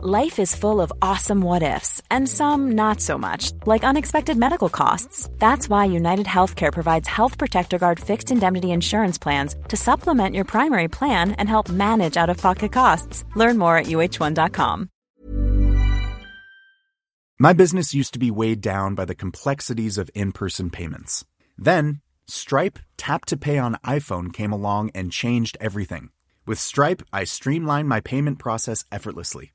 Life is full of awesome what ifs, and some not so much, like unexpected medical costs. That's why United Healthcare provides Health Protector Guard fixed indemnity insurance plans to supplement your primary plan and help manage out of pocket costs. Learn more at uh1.com. My business used to be weighed down by the complexities of in person payments. Then, Stripe Tap to Pay on iPhone came along and changed everything. With Stripe, I streamlined my payment process effortlessly.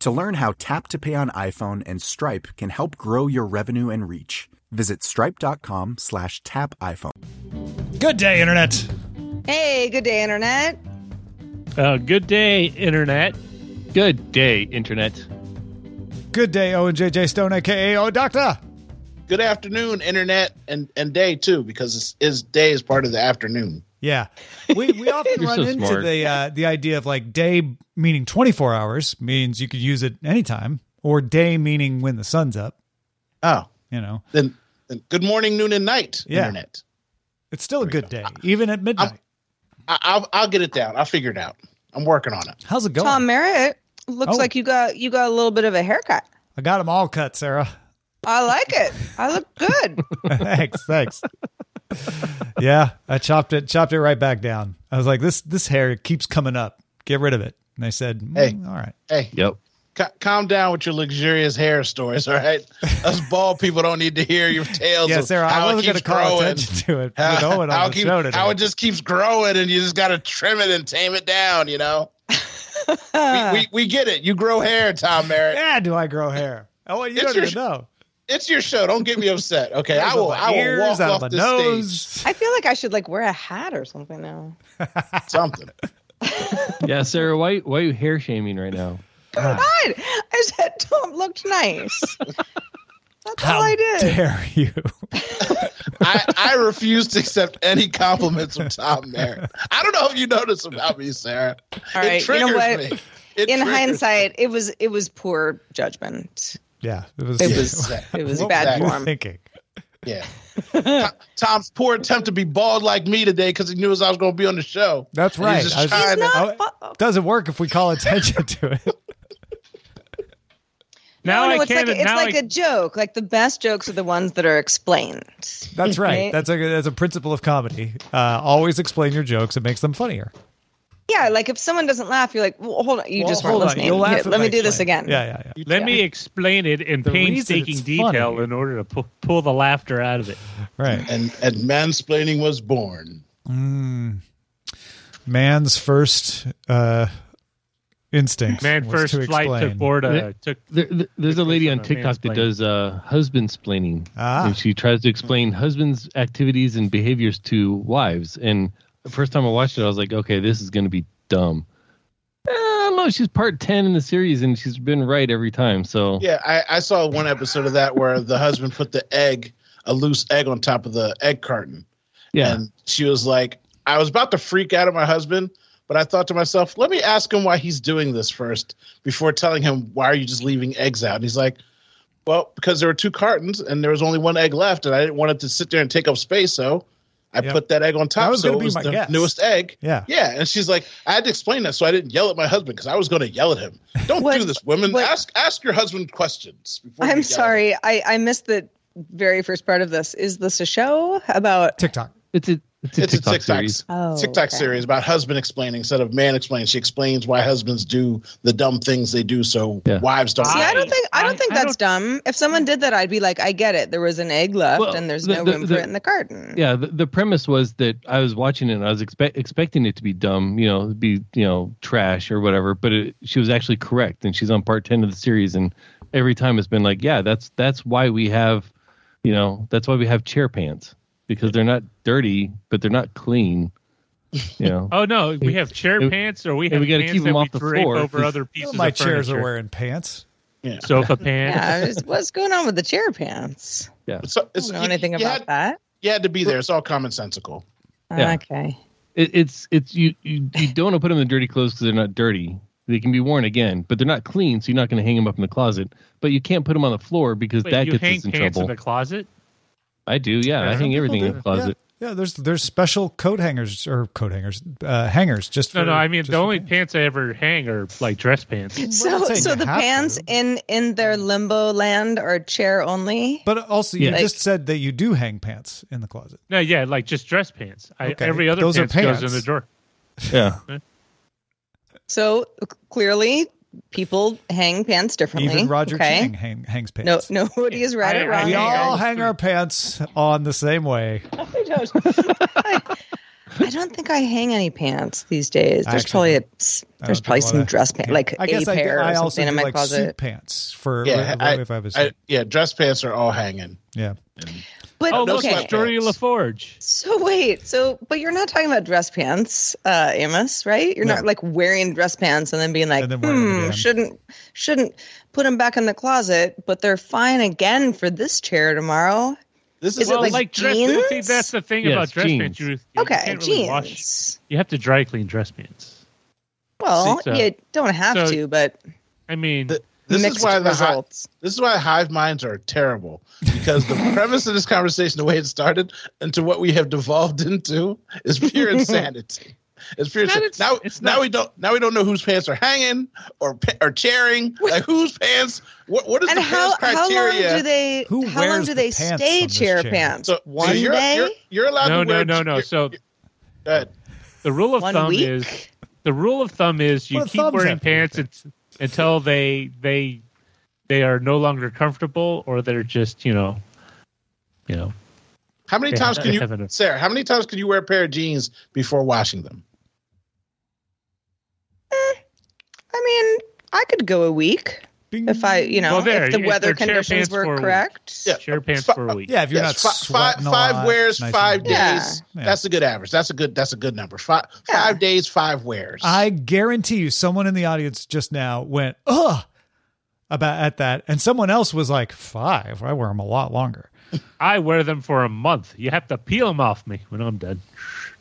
To learn how Tap to Pay on iPhone and Stripe can help grow your revenue and reach, visit stripe.com slash tap iPhone. Good day, Internet. Hey, good day, Internet. Uh, good day, Internet. Good day, Internet. Good day, Owen JJ Stone, aka O Doctor. Good afternoon, internet, and and day too, because it's, his day is part of the afternoon. Yeah, we we often run so into smart. the uh, the idea of like day meaning twenty four hours means you could use it anytime, or day meaning when the sun's up. Oh, You know, then, then good morning, noon, and night, Yeah. internet. it's still a good day, even at midnight. I, I'll I'll get it down. I'll figure it out. I'm working on it. How's it going? Tom Merritt, looks Oh. like you got you got a little bit of a haircut. I got them all cut, Sarah. I like it. I look good. thanks, thanks. yeah, I chopped it, chopped it right back down. I was like, this this hair keeps coming up. Get rid of it. And they said, mm, Hey. all right. Hey, Yep. ca- calm down with your luxurious hair stories. All right, us bald people don't need to hear your tales. Yeah, of Sarah, how I wasn't going to call growing. attention to it How, with Owen how on it keep- show how it just keeps growing, and you just got to trim it and tame it down. You know, we, we we get it. You grow hair, Tom Merritt. yeah, do I grow hair? Oh, you It's don't your even know. It's your show. Don't get me upset. Okay, Hairs I will. I will walk off of my nose. stage. I feel like I should like wear a hat or something now. Something. Yeah, Sarah, why why are you hair shaming right now? God, I said Tom looked nice. That's How all I did. dare you? I, I refuse to accept any compliments from Tom Merritt. I don't know if you noticed about me, Sarah. All right, it you triggers know what? me. It In triggers hindsight, it was it was poor judgment. Yeah, it was. It was Yeah. it was what bad were you form. thinking? Yeah. Tom's poor attempt to be bald like me today because he knew as I was going to be on the show. That's And he's right. just I was- trying to- Not Oh, fu- doesn't work if we call attention to it. Now no, no, I it's like can't. a, it's now like I, a joke. Like the best jokes are the ones that are explained. That's right. Right? That's a that's a principle of comedy. Uh, always explain your jokes. It makes them funnier. Yeah, like if someone doesn't laugh, you're like, well, hold on, you Well, just weren't hold on. listening. You'll laugh Here, let I me do this again. Yeah, yeah, yeah. let me explain it in The painstaking detail funny- in order to pull, pull the laughter out of it. Right. And, and mansplaining was born. Man's first uh, instinct. Man, was first to flight explain. to Florida There- took. There, there- there's a lady on TikTok that does uh, husband splaining, Ah. and she tries to explain husbands' activities and behaviors to wives. And the first time I watched it, I was like, okay, this is going to be dumb. Eh, I don't know. She's part ten in the series, and she's been right every time. So Yeah, I, I saw one episode of that where the husband put the egg, a loose egg on top of the egg carton. yeah, And she was like, I was about to freak out at my husband, but I thought to myself, let me ask him why he's doing this first before telling him, why are you just leaving eggs out? And he's like, well, because there were two cartons and there was only one egg left, and I didn't want it to sit there and take up space. So I Yep. put that egg on top. That was so gonna it be was my the guess. newest egg. Yeah. Yeah. And she's like, I had to explain that so I didn't yell at my husband because I was going to yell at him. Don't What- do this, women. what- ask ask your husband questions. Before I'm yell at him. sorry, I, I missed the very first part of this. Is this a show about? TikTok. it's a it's a It's TikTok, a TikTok series. Oh, TikTok okay. series about husband explaining instead of man explaining. She explains why husbands do the dumb things they do, so Yeah. wives don't. See, I don't think I don't I- think I that's dumb. If someone did that, I'd be like, I get it. There was an egg left, Well, and there's the- no the- room the- for it in the carton. Yeah, the, the premise was that I was watching it and I was expect, expecting it to be dumb, you know, be you know trash or whatever. But it, she was actually correct, and she's on part ten of the series. And every time it's been like, yeah, that's that's why we have, you know, that's why we have chair pants because they're not dirty, but they're not clean. You know, Oh no, we have chair And- pants, or we have we gotta pants keep that them we off the drape floor, over other pieces my of chairs furniture. are wearing pants. Yeah. sofa pants. Yeah, what's going on with the chair pants? Yeah, so I it's, don't know you- anything you about had, that. You had to be there. It's all commonsensical. Oh, yeah. Okay. It, it's it's you you, you don't want to put them in dirty clothes because they're not dirty. They can be worn again, but they're not clean, so you're not going to hang them up in the closet. But you can't put them on the floor because Wait, that you gets hang us in pants trouble. in the closet? I do, yeah. I hang everything in the closet. Yeah, yeah. There's there's special coat hangers or coat hangers, uh, hangers just for. No, no. I mean, the only pants. pants I ever hang are like dress pants. So, so the pants to. in in their limbo land are chair only. But also, you Yeah. just said that you do hang pants in the closet. No, yeah, like just dress pants. I, Okay, Every other those are pants, goes in the drawer. Yeah. So clearly, people hang pants differently. Even Roger okay? King hang, hangs No, pants. nobody is right I- or wrong. we hang all all hang three. our pants on the same way. I don't. I, I don't think I hang any pants these days. There's Actually, probably a, I there's probably some I'll- dress pants, Yeah. like I guess a I, pair I or also something do in my like closet. suit pants for Yeah, if, I- if I was yeah, dress pants are all hanging. yeah. But Oh, no look, okay, it's Geordi. LaForge. so wait, so but you're not talking about dress pants, uh, Amos, right? You're No. not like wearing dress pants and then being like, then hmm, shouldn't shouldn't put them back in the closet, but they're fine again for this chair tomorrow. This Is is it well, like like, dress jeans? See, that's the thing Yes, about dress jeans. pants. You, you Okay, can't really jeans. wash. You have to dry clean dress pants. Well, So- you don't have so- to, but I mean, Th- this mixed is why the hi- this is why hive minds are terrible because the premise of this conversation, the way it started, and to what we have devolved into, is pure insanity. It's pure. Insanity. it's- now, it's now not- we don't. Now we don't know whose pants are hanging or pa- or chairing. Like whose pants? What what is and the how, pants how long criteria? do they Who how long wears do the they pants stay chair chair? pants? so, One so you're, day? You're, you're allowed no, to wear. no, no, no. you're- So the rule of One thumb week? is the rule of thumb is you What keep wearing have to do with pants unt- until they they they are no longer comfortable or they're just you know you know How many Yeah, times can you, haven't- Sarah? How many times can you wear a pair of jeans before washing them? Eh, I mean, I could go a week Bing. if I, you know, Well, there, if the if weather they're conditions pants for a were correct. Yeah. chair pants for a week. yeah, if you're Yes, not sweating five, a five lot, wears, nice five days. Yeah. Yeah. That's a good average. That's a good. That's a good number. Five Yeah. five days, five wears. I guarantee you, someone in the audience just now went, "Ugh," about at that, and someone else was like, five. I wear them a lot longer." I wear them for a month. You have to peel them off me when I'm done.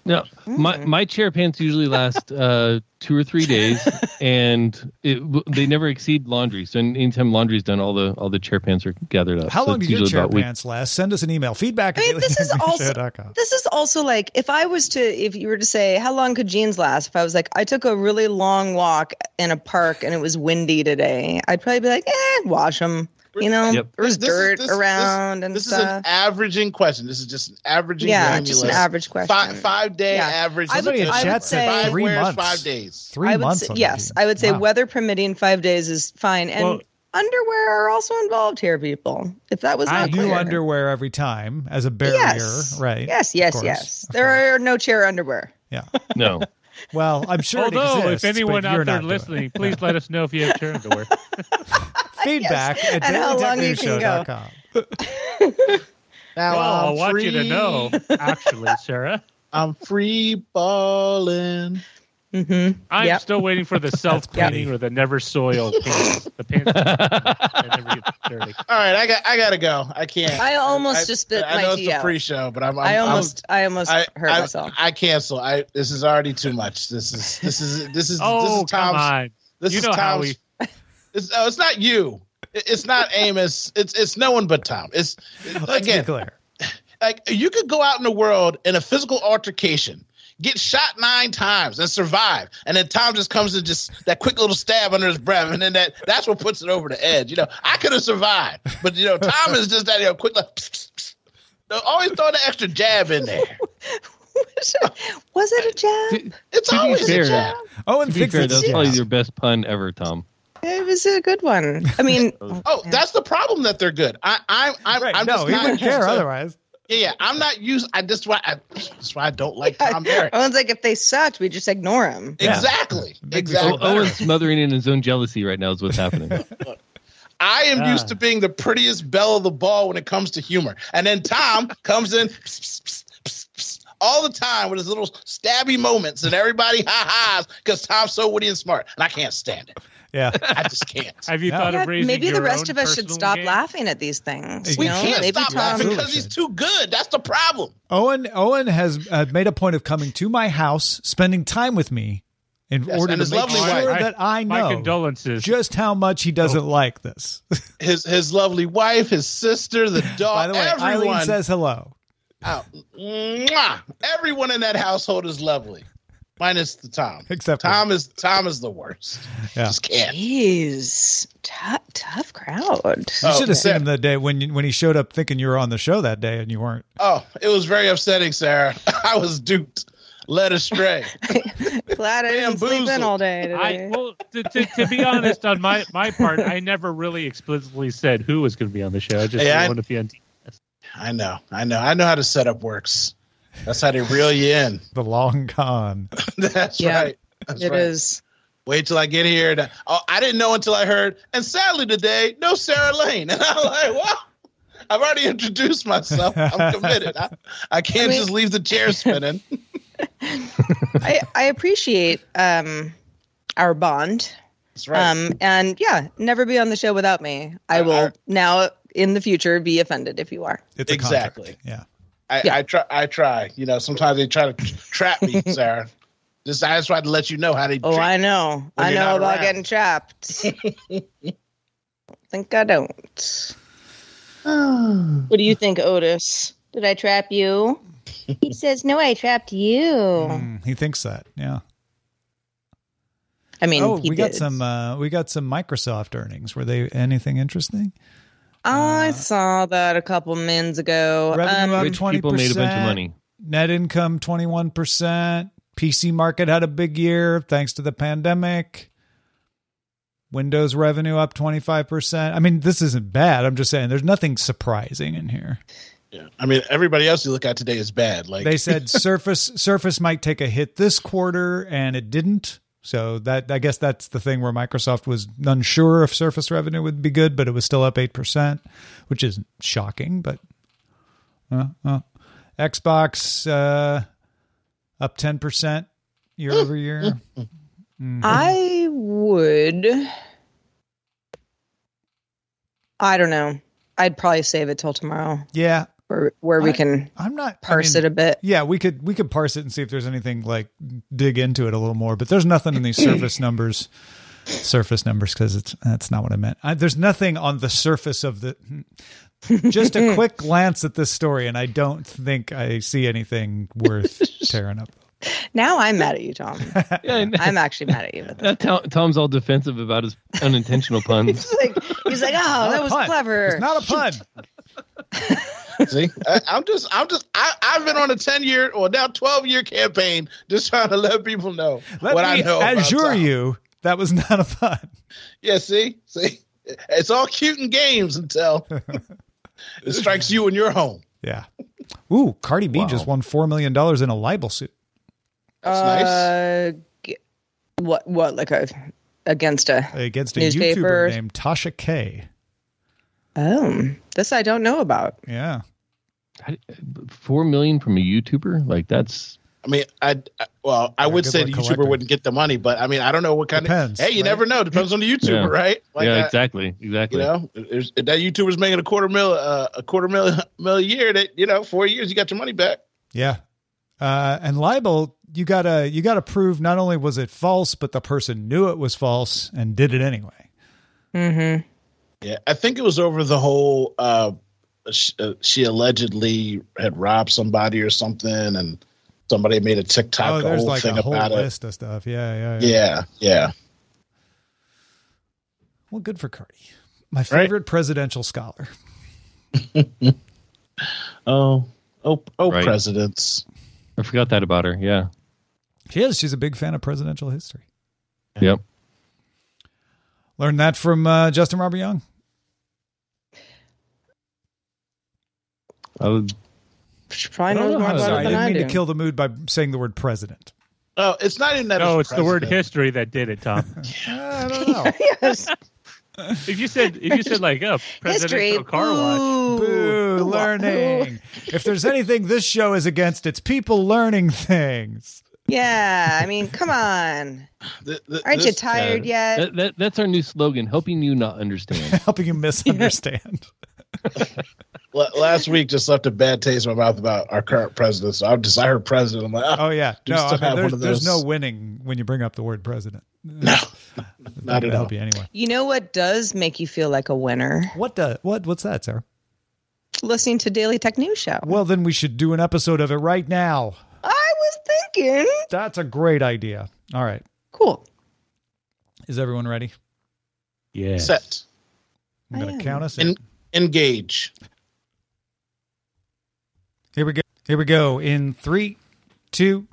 No, my my chair pants usually last uh, two or three days, and it, they never exceed laundry. So anytime laundry's done, all the all the chair pants are gathered up. How So long do your chair about a week. pants last? Send us an email. Feedback. I mean, at this is also this is also like if I was to if you were to say how long could jeans last? If I was like I took a really long walk in a park and it was windy today, I'd probably be like, eh, wash them. You know, Yep. there's This is- dirt this- around this, and this is an averaging question. This is just an averaging. yeah, just an average question. Five, five day Yeah. average. I would- I would say- five three wears, months. five days. Three I would months. say, yes. I would say Wow. weather permitting, five days is fine, and Well- underwear are also involved here, people. If that was I not New clear. underwear every time as a barrier, Yes. right? Yes, yes, course, yes. There course. are no chair underwear. Yeah. No, Well, I'm sure. it Although, exists, if anyone out there not doing it. listening, please let us know if you have chair underwear. feedback at And how long you can go. dailytechnewsshow.com. Now well, I I'm want free. you to know, actually, Sarah, I'm free balling. Mm-hmm. I'm Yep. still waiting for the self cleaning or the never soil pants. The pants never dirty. All right, I got. I gotta go. I can't. I almost I- just spit I my know tea it's a out. pre-show, but I'm. I'm I I'm- almost, I almost I, hurt I, myself. I cancel. I this is already too much. This is this is this is Oh, this is come Tom's. on. This You is know how Tom's. It's, oh, it's not you. It's not Amos. It's it's no one but Tom. It's Let's again be clear. like you could go out in the world in a physical altercation, get shot nine times and survive, and then Tom just comes and just that quick little stab under his breath, and then that that's what puts it over the edge. You know, I could have survived, but you know, Tom is just that you know quick. Like, No, always throw the extra jab in there. was it a jab? It's To always fair, a jab. Oh, and to be fix fair, it. that's probably your best pun ever, Tom. It was a good one. I mean, Oh, that's the problem that they're good. I, I'm, I'm, Right. I'm no, just he not wouldn't care to- otherwise. Yeah, yeah, I'm not used. I just why. I, that's why I don't like Tom Merritt. I was like, if they sucked, we just ignore them. Yeah. Exactly. Exactly. feel. Owen's smothering in his own jealousy right now is what's happening. I am Ah. used to being the prettiest belle of the ball when it comes to humor, and then Tom comes in pss, pss, pss, pss, pss, all the time with his little stabby moments, and everybody ha ha's because Tom's so witty and smart, and I can't stand it. Yeah. I just can't. Have you Yeah. thought Yeah, of raising maybe the rest own of us should stop game? laughing at these things. We you know? can't maybe stop Tom. laughing because he's too good. That's the problem. Owen Owen has uh, made a point of coming to my house, spending time with me in Yes, order to his make lovely sure wife. that I My know condolences. just how much he doesn't like this. His his lovely wife, his sister, the dog, By the way, everyone. Eileen says hello. Oh, mwah. everyone in that household is lovely, minus the Tom. Except for- Tom is Tom is the worst. Yeah. Just can't. Jeez, tough, tough crowd. You Oh, should have oh, seen Sarah. him that day when you, when he showed up thinking you were on the show that day and you weren't. Oh, it was very upsetting, Sarah. I was duped, led astray. Glad I didn't sleep in all day today. I well, to, to, to be honest, on my, my part, I never really explicitly said who was going to be on the show. I just Yeah, I- wanted to be on. TV. I know, I know, I know how to set up works. That's how they reel you in. The long con. That's Yeah, right. That's It right. is. Wait till I get here. To, oh, I didn't know until I heard. And sadly today, no Sarah Lane. And I'm like, well, I've already introduced myself. I'm committed. I, I can't I mean- just leave the chair spinning. I, I appreciate um, our bond. That's right. Um, and yeah, never be on the show without me. I I- will I- now in the future be offended if you are. It's Exactly. contract. Yeah. I, yeah. I try. I try. You know, sometimes they try to trap me, Sarah. Just I just tried to let you know how they. Oh, I know. I know about around. getting trapped. think I don't. what do you think, Otis? Did I trap you? He says, "No, I trapped you." Mm, he thinks that. Yeah. I mean, oh, he we got some uh we got some Microsoft earnings. Were they anything interesting? I saw that a couple minutes ago. Revenue Um, up Rich people made a bunch of money. Net income 21%. PC market had a big year thanks to the pandemic. Windows revenue up 25%. I mean, this isn't bad. I'm just saying there's nothing surprising in here. Yeah. I mean, everybody else you look at today is bad. Like They said Surface Surface might take a hit this quarter and it didn't. So that I guess that's the thing where Microsoft was unsure if Surface revenue would be good, but it was still up 8%, which is shocking, but uh, uh. Xbox uh, up 10% year over year. Mhm. I would. I don't know. I'd probably save it till tomorrow, yeah, where where we I- can I'm not I parse mean, it a bit. Yeah, we could we could parse it and see if there's anything like dig into it a little more. But there's nothing in these surface numbers, surface numbers because it's that's not what I meant. I, there's nothing on the surface of the. Just a quick glance at this story, and I don't think I see anything worth tearing up. Now I'm mad at you, Tom. Yeah, I'm actually mad at you. With that Tom, Tom's all defensive about his unintentional puns. He's like, he's like, oh, that was pun. clever. It's not a pun. See, I, I'm just, I'm just, I, I've been on a ten year or now twelve year campaign, just trying to let people know Let what me I know. about assure Tom. you that was not a fun. Yeah, see, see, it's all cute and games until it strikes you in your home. Yeah. Ooh, Cardi B Wow. just won four million dollars in a libel suit. That's nice. Uh, g- what? What? Like a against a? against a Newspaper. YouTuber named Tasha K. Oh, this I don't know about. Yeah. How- Four million from a YouTuber? Like that's I mean, I, I well, I would say luck the YouTuber collecting. wouldn't get the money, but I mean, I don't know what kind Depends, of. Hey, you right? never know. Depends on the YouTuber, Yeah. right? Like yeah, that, exactly, exactly. You know, if that YouTuber's making a quarter mil, uh, a quarter mil, mil a year. That you know, four years, you got your money back. Yeah. Uh, and libel, you gotta you gotta prove not only was it false, but the person knew it was false and did it anyway. Mm-hmm. Yeah, I think it was over the whole. Uh, she, uh, she allegedly had robbed somebody or something, and somebody made a TikTok oh, a there's whole like thing a whole about it. list of stuff. Yeah, yeah, yeah. Yeah, yeah. Well, good for Cardi. My favorite presidential scholar. Oh, oh, oh, Right. presidents. I forgot that about her. Yeah. She is. She's a big fan of presidential history. Yep. Learned that from uh, Justin Robert Young. I would, She probably don't knows know more to- about Sorry, I it than didn't I mean do. to kill the mood by saying the word president. Oh, it's not even that. No, it's the word president. history that did it, Tom. I don't know. yes. if you said if you said like oh presidential History. car wash, Ooh. Boo, learning. if there's anything this show is against, it's people learning things. Yeah, I mean, come on. Th- th- Aren't you this- tired yet? That, that, that's our new slogan, helping you not understand. Helping you misunderstand. last week just left a bad taste in my mouth about our current president. So I'm just I heard president. I'm like, oh, oh yeah, no, I mean, there's, there's no winning when you bring up the word president. no, Not not at help all. you anyway. You know what does make you feel like a winner? What does what? What's that, Sarah? Listening to Daily Tech News Show. Well, then we should do an episode of it right now. I was thinking. That's a great idea. All right, Cool. is everyone ready? Yeah. Set. I'm going to count us in. En- engage. Here we go. Here we go. In three, two.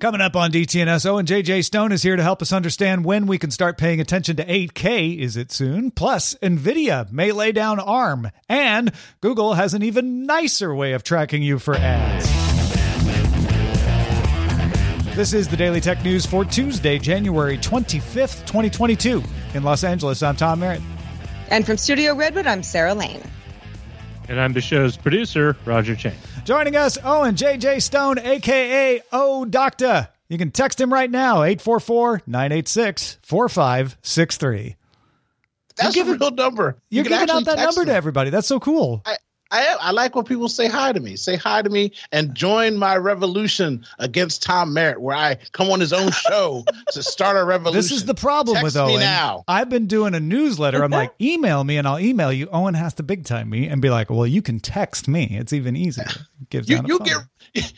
Coming up on DTNS, Owen JJ Stone is here to help us understand when we can start paying attention to 8K. Is it soon? Plus, NVIDIA may lay down ARM, and Google has an even nicer way of tracking you for ads. This is the Daily Tech News for Tuesday, January 25th, 2022. In Los Angeles, I'm Tom Merritt. And from Studio Redwood, I'm Sarah Lane. And I'm the show's producer, Roger Chang. Joining us, Owen JJ Stone, aka O Doctor. You can text him right now, 844 986 4563. That's You're a real number. You You're can giving out that text number to everybody. That's so cool. I, I I like when people say hi to me. Say hi to me and join my revolution against Tom Merritt, where I come on his own show to start a revolution. This is the problem Text with Owen. now. I've been doing a newsletter. I'm like, email me and I'll email you. Owen has to big time me and be like, well, you can text me. It's even easier. Gives You you get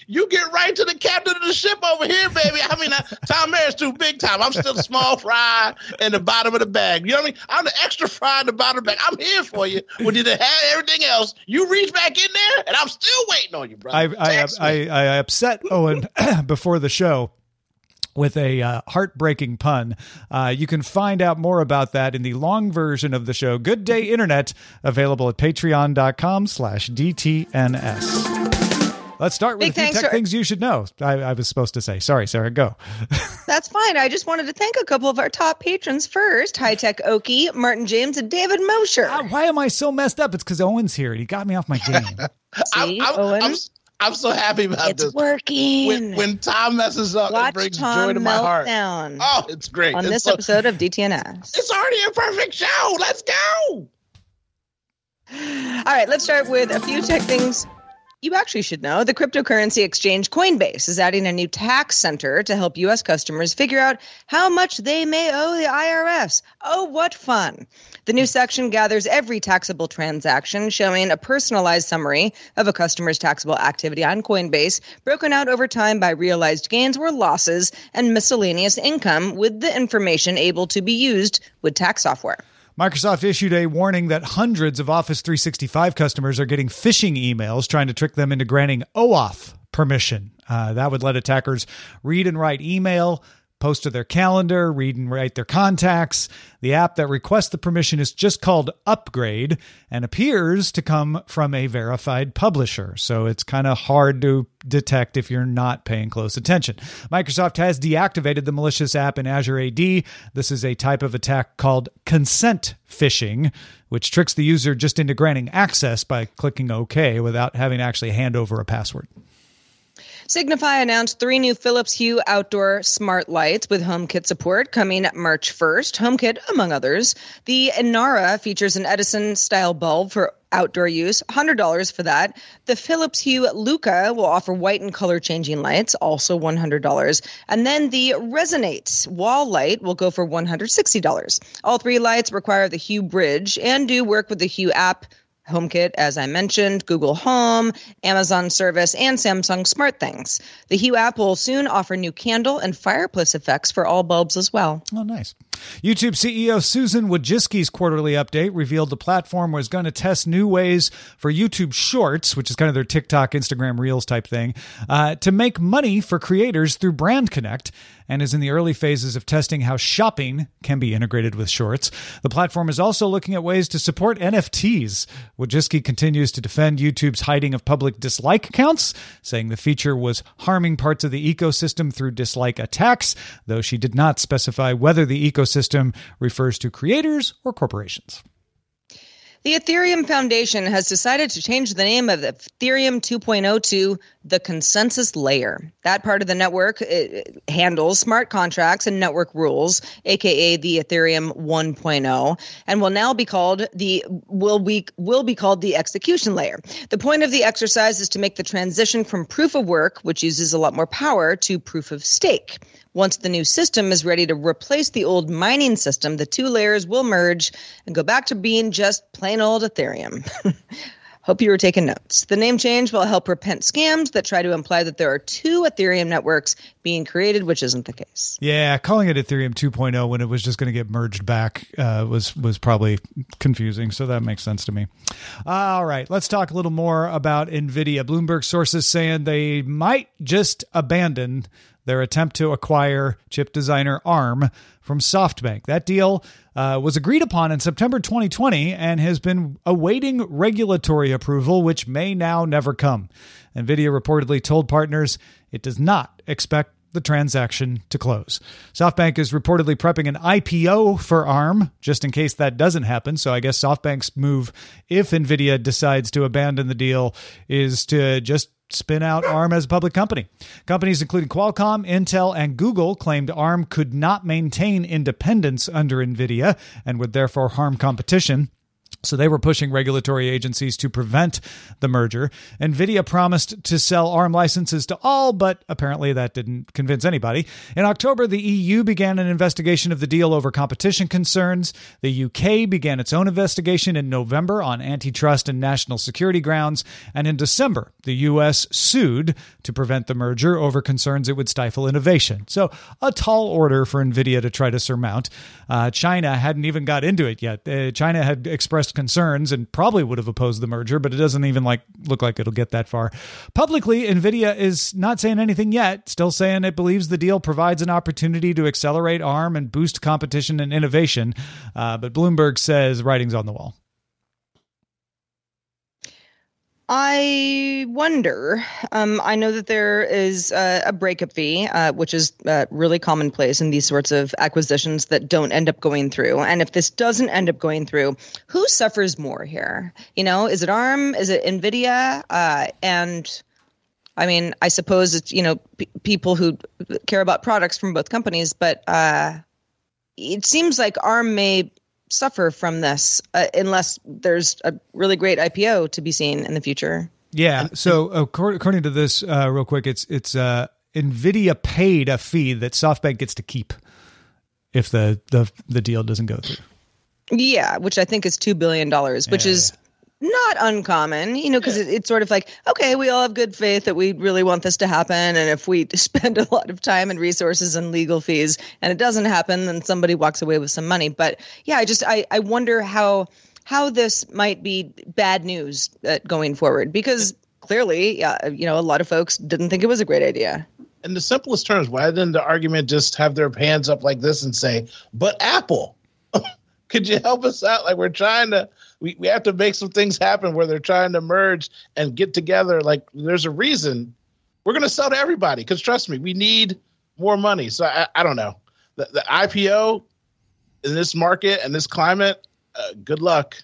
you get right to the captain of the ship over here, baby. I mean, uh, Tom Merritt's too big time. I'm still a small fry in the bottom of the bag. You know what I mean? I'm the extra fry in the bottom of the bag. I'm here for you. When you had everything else, you reach back in there, and I'm still waiting on you, brother. I, I. I, I upset Owen before the show with a uh, heartbreaking pun. Uh, you can find out more about that in the long version of the show, Good Day Internet, available at patreon.com slash DTNS. Let's start with Big a few tech for- things you should know. I, I was supposed to say. Sorry, Sarah, go. That's fine. I just wanted to thank a couple of our top patrons first High Tech Okie, Martin James, and David Mosher. Ah, Why am I so messed up? It's because Owen's here and he got me off my game. See, I'm, I'm, Owen? I'm, I'm so happy about it's this. working. When, when Tom messes up, it brings Tom joy to my heart. meltdown Oh, it's great. on It's this so- episode of DTNS. It's already a perfect show. Let's go. All right, let's start with a few tech things you actually should know. The cryptocurrency exchange Coinbase is adding a new tax center to help U.S. customers figure out how much they may owe the IRS. Oh, what fun! The new section gathers every taxable transaction, showing a personalized summary of a customer's taxable activity on Coinbase, broken out over time by realized gains or losses and miscellaneous income, with the information able to be used with tax software. Microsoft issued a warning that hundreds of Office 365 customers are getting phishing emails trying to trick them into granting OAuth permission. Uh, that would let attackers read and write email, post to their calendar, read and write their contacts. The app that requests the permission is just called Upgrade and appears to come from a verified publisher. So it's kind of hard to detect if you're not paying close attention. Microsoft has deactivated the malicious app in Azure AD. This is a type of attack called consent phishing, which tricks the user just into granting access by clicking OK without having to actually hand over a password. Signify announced three new Philips Hue outdoor smart lights with HomeKit support coming March 1st. HomeKit, among others. The Inara features an Edison style bulb for outdoor use, $100 for that. The Philips Hue Lucca will offer white and color changing lights, also $100. And then the Resonate wall light will go for $160. All three lights require the Hue bridge and do work with the Hue app. HomeKit, as I mentioned, Google Home, Amazon Service, and Samsung SmartThings. The Hue app will soon offer new candle and fireplace effects for all bulbs as well. Oh, nice. YouTube CEO Susan Wojcicki's quarterly update revealed the platform was going to test new ways for YouTube Shorts, which is kind of their TikTok, Instagram Reels type thing, uh, to make money for creators through Brand Connect and is in the early phases of testing how shopping can be integrated with Shorts. The platform is also looking at ways to support NFTs. Wojcicki continues to defend YouTube's hiding of public dislike accounts, saying the feature was harming parts of the ecosystem through dislike attacks, though she did not specify whether the ecosystem refers to creators or corporations. The Ethereum Foundation has decided to change the name of Ethereum 2.0 to the consensus layer. That part of the network handles smart contracts and network rules, aka the Ethereum 1.0, and will now be called the will be will be called the execution layer. The point of the exercise is to make the transition from proof of work, which uses a lot more power, to proof of stake. Once the new system is ready to replace the old mining system, the two layers will merge and go back to being just plain old Ethereum. Hope you were taking notes. The name change will help repent scams that try to imply that there are two Ethereum networks being created, which isn't the case. Yeah, calling it Ethereum 2.0 when it was just going to get merged back uh, was was probably confusing. So that makes sense to me. All right, let's talk a little more about Nvidia. Bloomberg sources saying they might just abandon their attempt to acquire chip designer ARM from SoftBank. That deal uh, was agreed upon in September 2020 and has been awaiting regulatory approval, which may now never come. NVIDIA reportedly told partners it does not expect the transaction to close. SoftBank is reportedly prepping an IPO for ARM just in case that doesn't happen. So I guess SoftBank's move, if NVIDIA decides to abandon the deal, is to just spin out ARM as a public company. Companies including Qualcomm, Intel, and Google claimed ARM could not maintain independence under NVIDIA and would therefore harm competition. So they were pushing regulatory agencies to prevent the merger. Nvidia promised to sell ARM licenses to all, but apparently that didn't convince anybody. In October, the EU began an investigation of the deal over competition concerns. The UK began its own investigation in November on antitrust and national security grounds, and in December, the US sued to prevent the merger over concerns it would stifle innovation. So, a tall order for Nvidia to try to surmount. Uh, China hadn't even got into it yet. Uh, China had expressed concerns and probably would have opposed the merger, but it doesn't even like look like it'll get that far. Publicly, Nvidia is not saying anything yet, still saying it believes the deal provides an opportunity to accelerate ARM and boost competition and innovation. Uh, but Bloomberg says writing's on the wall. I wonder. Um, I know that there is uh, a breakup fee, uh, which is uh, really commonplace in these sorts of acquisitions that don't end up going through. And if this doesn't end up going through, who suffers more here? You know, is it ARM? Is it NVIDIA? Uh, and I mean, I suppose it's you know p- people who care about products from both companies, but uh, it seems like ARM may suffer from this uh, unless there's a really great IPO to be seen in the future. Yeah. So according to this, uh, real quick, it's it's uh, Nvidia paid a fee that SoftBank gets to keep if the the the deal doesn't go through. Yeah, which I think is two billion dollars, which yeah, is yeah not uncommon, you know, because it, it's sort of like, okay, we all have good faith that we really want this to happen. And if we spend a lot of time and resources and legal fees and it doesn't happen, then somebody walks away with some money. But yeah, I just, I, I wonder how, how this might be bad news uh, going forward because clearly, yeah, you know, a lot of folks didn't think it was a great idea. In the simplest terms, why didn't the argument just have their hands up like this and say, but Apple, could you help us out? Like we're trying to, we, we have to make some things happen where they're trying to merge and get together. Like there's a reason we're going to sell to everybody because trust me, we need more money. So I, I don't know the, the IPO in this market and this climate. Uh, good luck.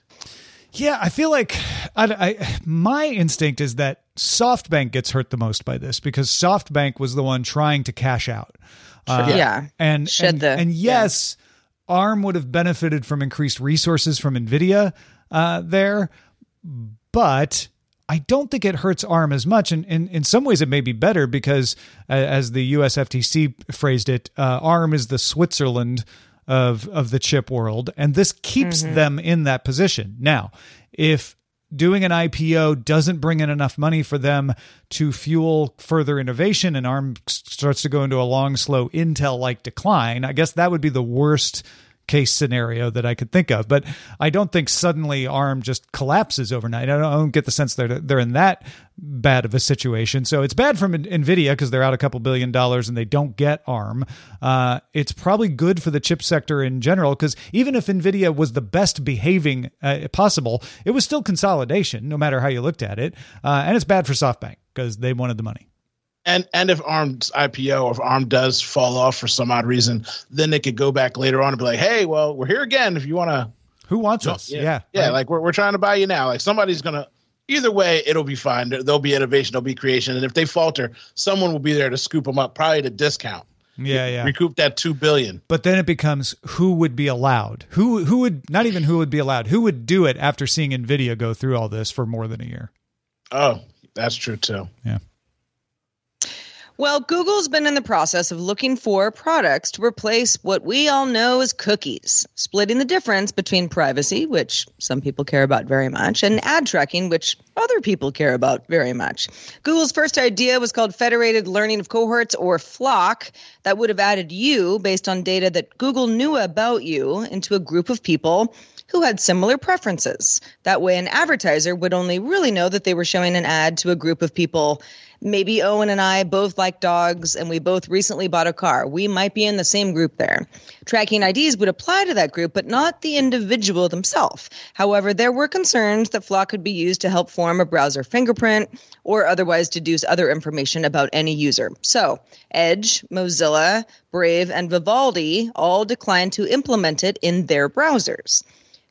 Yeah, I feel like I, I, my instinct is that SoftBank gets hurt the most by this because SoftBank was the one trying to cash out. Uh, yeah, and and, the, and yes, yeah. ARM would have benefited from increased resources from Nvidia, uh, there, but I don't think it hurts ARM as much. And in, in some ways, it may be better because, uh, as the US FTC phrased it, uh, ARM is the Switzerland of, of the chip world. And this keeps mm-hmm. them in that position. Now, if doing an IPO doesn't bring in enough money for them to fuel further innovation and ARM starts to go into a long, slow Intel like decline, I guess that would be the worst case scenario that I could think of. But I don't think suddenly ARM just collapses overnight. I don't, I don't get the sense that they're in that bad of a situation. So it's bad from Nvidia because they're out a couple billion dollars and they don't get ARM. Uh, it's probably good for the chip sector in general because even if Nvidia was the best behaving uh, possible, it was still consolidation, no matter how you looked at it. Uh, and it's bad for SoftBank because they wanted the money. And and if ARM's IPO or if ARM does fall off for some odd reason, then they could go back later on and be like, "Hey, well, we're here again. If you want to, who wants us? Yeah, yeah, yeah. Right. Like we're we're trying to buy you now. Like somebody's gonna either way, it'll be fine. There- There'll be innovation, there'll be creation, and if they falter, someone will be there to scoop them up, probably at a discount. Yeah, yeah. Recoup that two billion. But then it becomes who would be allowed? Who who would not even who would be allowed? Who would do it after seeing Nvidia go through all this for more than a year? Oh, that's true too. Yeah. Well, Google's been in the process of looking for products to replace what we all know as cookies, splitting the difference between privacy, which some people care about very much, and ad tracking, which other people care about very much. Google's first idea was called Federated Learning of Cohorts, or FLOC, that would have added you based on data that Google knew about you into a group of people who had similar preferences. That way, an advertiser would only really know that they were showing an ad to a group of people. Maybe Owen and I both like dogs and we both recently bought a car. We might be in the same group there. Tracking IDs would apply to that group, but not the individual themselves. However, there were concerns that FLoC could be used to help form a browser fingerprint or otherwise deduce other information about any user. So, Edge, Mozilla, Brave, and Vivaldi all declined to implement it in their browsers.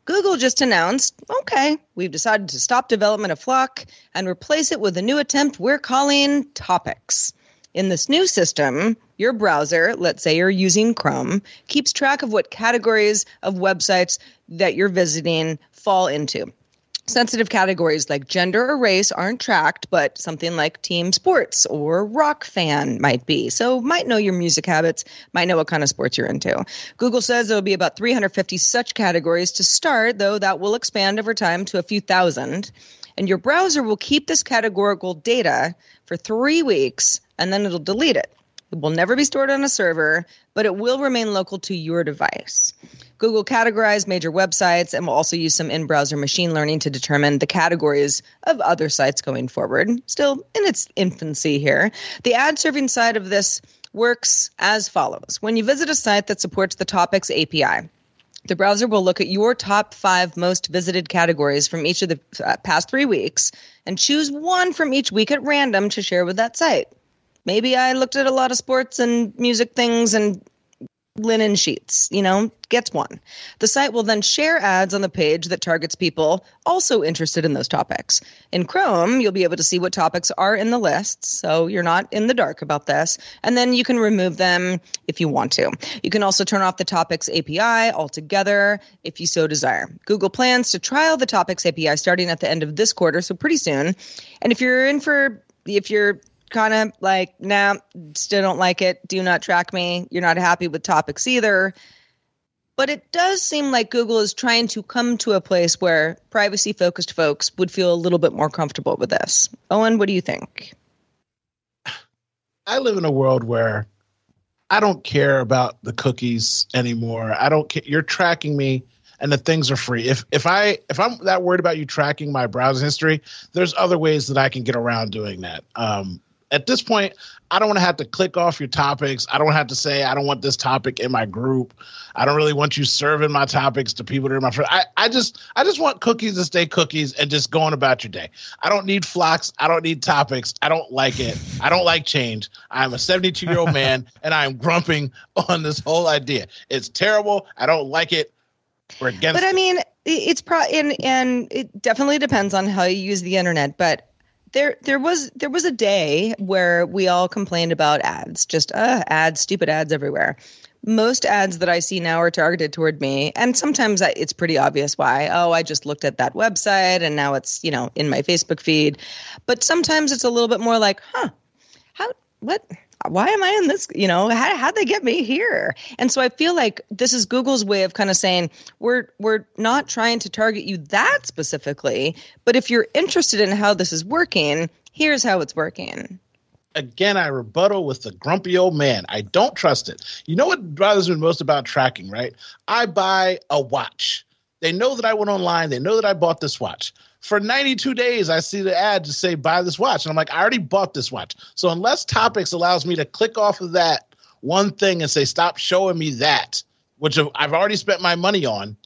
Google just announced, okay, we've decided to stop development of FLoC and replace it with a new attempt we're calling Topics. In this new system, your browser, let's say you're using Chrome, keeps track of what categories of websites that you're visiting fall into. Sensitive categories like gender or race aren't tracked, but something like team sports or rock fan might be. So, might know your music habits, might know what kind of sports you're into. Google says there'll be about 350 such categories to start, though that will expand over time to a few thousand. And your browser will keep this categorical data for three weeks and then it'll delete it. It will never be stored on a server, but it will remain local to your device. Google categorized major websites and will also use some in browser machine learning to determine the categories of other sites going forward. Still in its infancy here. The ad serving side of this works as follows When you visit a site that supports the Topics API, the browser will look at your top five most visited categories from each of the uh, past three weeks and choose one from each week at random to share with that site. Maybe I looked at a lot of sports and music things and linen sheets, you know, gets one. The site will then share ads on the page that targets people also interested in those topics. In Chrome, you'll be able to see what topics are in the list, so you're not in the dark about this, and then you can remove them if you want to. You can also turn off the Topics API altogether if you so desire. Google plans to trial the Topics API starting at the end of this quarter, so pretty soon. And if you're in for if you're kind of like, nah, still don't like it. Do not track me. You're not happy with topics either. But it does seem like Google is trying to come to a place where privacy focused folks would feel a little bit more comfortable with this. Owen, what do you think? I live in a world where I don't care about the cookies anymore. I don't care. You're tracking me and the things are free. If if I if I'm that worried about you tracking my browsing history, there's other ways that I can get around doing that. Um, at this point, I don't want to have to click off your topics. I don't have to say I don't want this topic in my group. I don't really want you serving my topics to people that are my friends. I, I just I just want cookies to stay cookies and just going about your day. I don't need flocks. I don't need topics. I don't like it. I don't like change. I'm a 72 year old man and I'm grumping on this whole idea. It's terrible. I don't like it. We're against But I mean, it's pro and and it definitely depends on how you use the internet. But there there was there was a day where we all complained about ads, just uh, ads, stupid ads everywhere. Most ads that I see now are targeted toward me, and sometimes I, it's pretty obvious why. Oh, I just looked at that website, and now it's you know in my Facebook feed. But sometimes it's a little bit more like, huh, how what why am I in this? You know, how how'd they get me here? And so I feel like this is Google's way of kind of saying we're we're not trying to target you that specifically, but if you're interested in how this is working, here's how it's working. again, I rebuttal with the grumpy old man. I don't trust it. You know what bothers me most about tracking, right? I buy a watch. They know that I went online. They know that I bought this watch. For 92 days, I see the ad to say buy this watch. And I'm like, I already bought this watch. So unless Topics allows me to click off of that one thing and say, stop showing me that, which I've already spent my money on.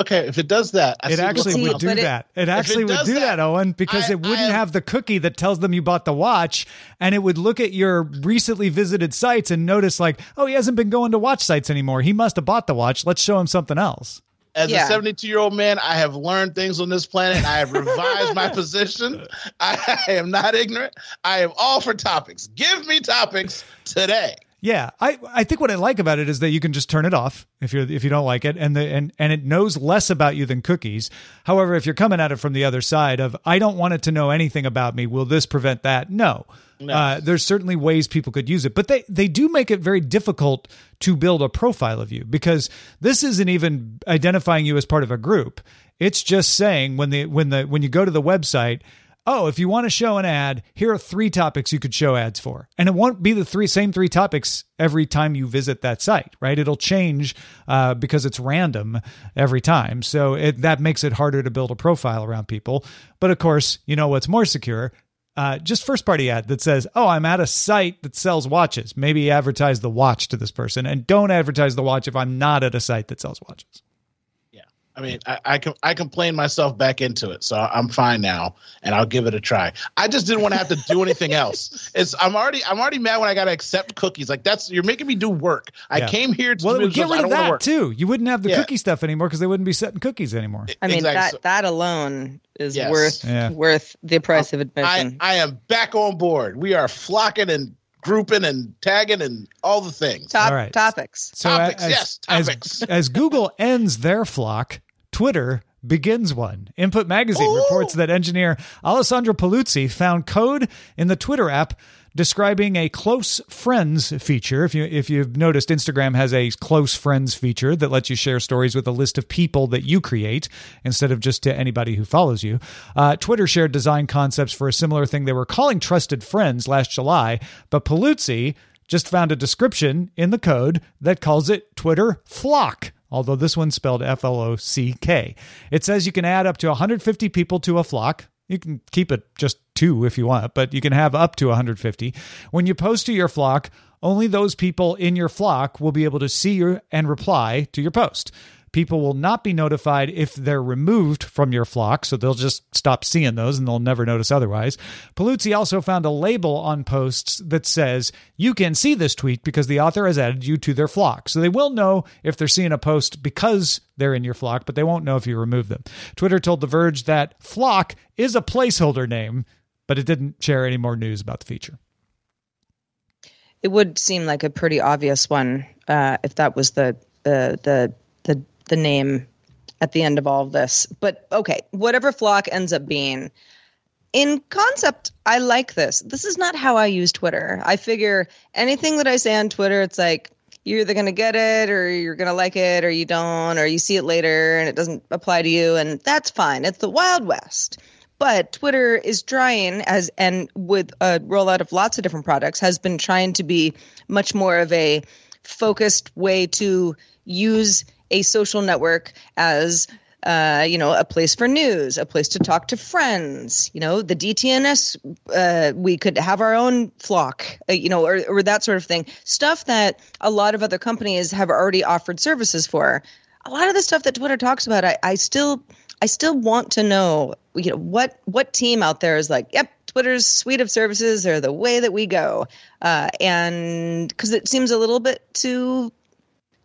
Okay, if it does that, I It see actually what's would do it- that. It actually would do that, that, Owen, because I- it wouldn't I have the cookie that tells them you bought the watch, and it would look at your recently visited sites and notice like, oh, he hasn't been going to watch sites anymore. He must have bought the watch. Let's show him something else. As Yeah. a 72 year old man, I have learned things on this planet. I have revised my position. I, am not ignorant. I am all for topics. Give me topics today. Yeah, I, I think what I like about it is that you can just turn it off if you are if you don't like it, and the and and it knows less about you than cookies. However, if you're coming at it from the other side of I don't want it to know anything about me, will this prevent that? No. Uh, there's certainly ways people could use it, but they they do make it very difficult to build a profile of you because this isn't even identifying you as part of a group. It's just saying when the when the when you go to the website, oh, if you want to show an ad, here are three topics you could show ads for. And it won't be the three same three topics every time you visit that site, right? It'll change uh, because it's random every time. So it, that makes it harder to build a profile around people. But of course, you know what's more secure? Uh, just first party ad that says, oh, I'm at a site that sells watches. Maybe advertise the watch to this person and don't advertise the watch if I'm not at a site that sells watches. Yeah. I mean, I, I can I complained myself back into it, so I'm fine now, and I'll give it a try. I just didn't want to have to do anything else. It's I'm already I'm already mad when I got to accept cookies. Like that's you're making me do work. I Yeah. came here to Well, it do would get rid of that too. You wouldn't have the Yeah. cookie stuff anymore because they wouldn't be setting cookies anymore. I mean Exactly. that that alone is Yes. worth Yeah. worth the price of admission. I am back on board. We are flocking and grouping and tagging and all the things. Top All right. topics. So Topics, as, yes, as- As, Google ends their FLoC, Twitter begins one. Input Magazine Ooh. reports that engineer Alessandro Paluzzi found code in the Twitter app describing a close friends feature. If you if you've noticed, Instagram has a close friends feature that lets you share stories with a list of people that you create instead of just to anybody who follows you. Uh, Twitter shared design concepts for a similar thing they were calling trusted friends last July, but Paluzzi just found a description in the code that calls it Twitter Flock. Although this one's spelled F L O C K. It says you can add up to 150 people to a flock. You can keep it just two if you want, but you can have up to 150. When you post to your flock, only those people in your flock will be able to see you and reply to your post. People will not be notified if they're removed from your flock, so they'll just stop seeing those and they'll never notice otherwise. Paluzzi also found a label on posts that says, You can see this tweet because the author has added you to their flock. So they will know if they're seeing a post because they're in your flock, but they won't know if you remove them. Twitter told The Verge that flock is a placeholder name, but it didn't share any more news about the feature. It would seem like a pretty obvious one uh, if that was the the the the the name at the end of all of this. But okay, whatever flock ends up being. In concept, I like this. This is not how I use Twitter. I figure anything that I say on Twitter, it's like you're either going to get it or you're going to like it or you don't or you see it later and it doesn't apply to you and that's fine. It's the Wild West. But Twitter is trying as and with a rollout of lots of different products has been trying to be much more of a focused way to use a social network as uh, you know, a place for news, a place to talk to friends. You know, the DTNS, uh, we could have our own flock, uh, you know, or, or that sort of thing. Stuff that a lot of other companies have already offered services for. A lot of the stuff that Twitter talks about, I, I still, I still want to know, you know, what what team out there is like, yep, Twitter's suite of services are the way that we go, uh, and because it seems a little bit too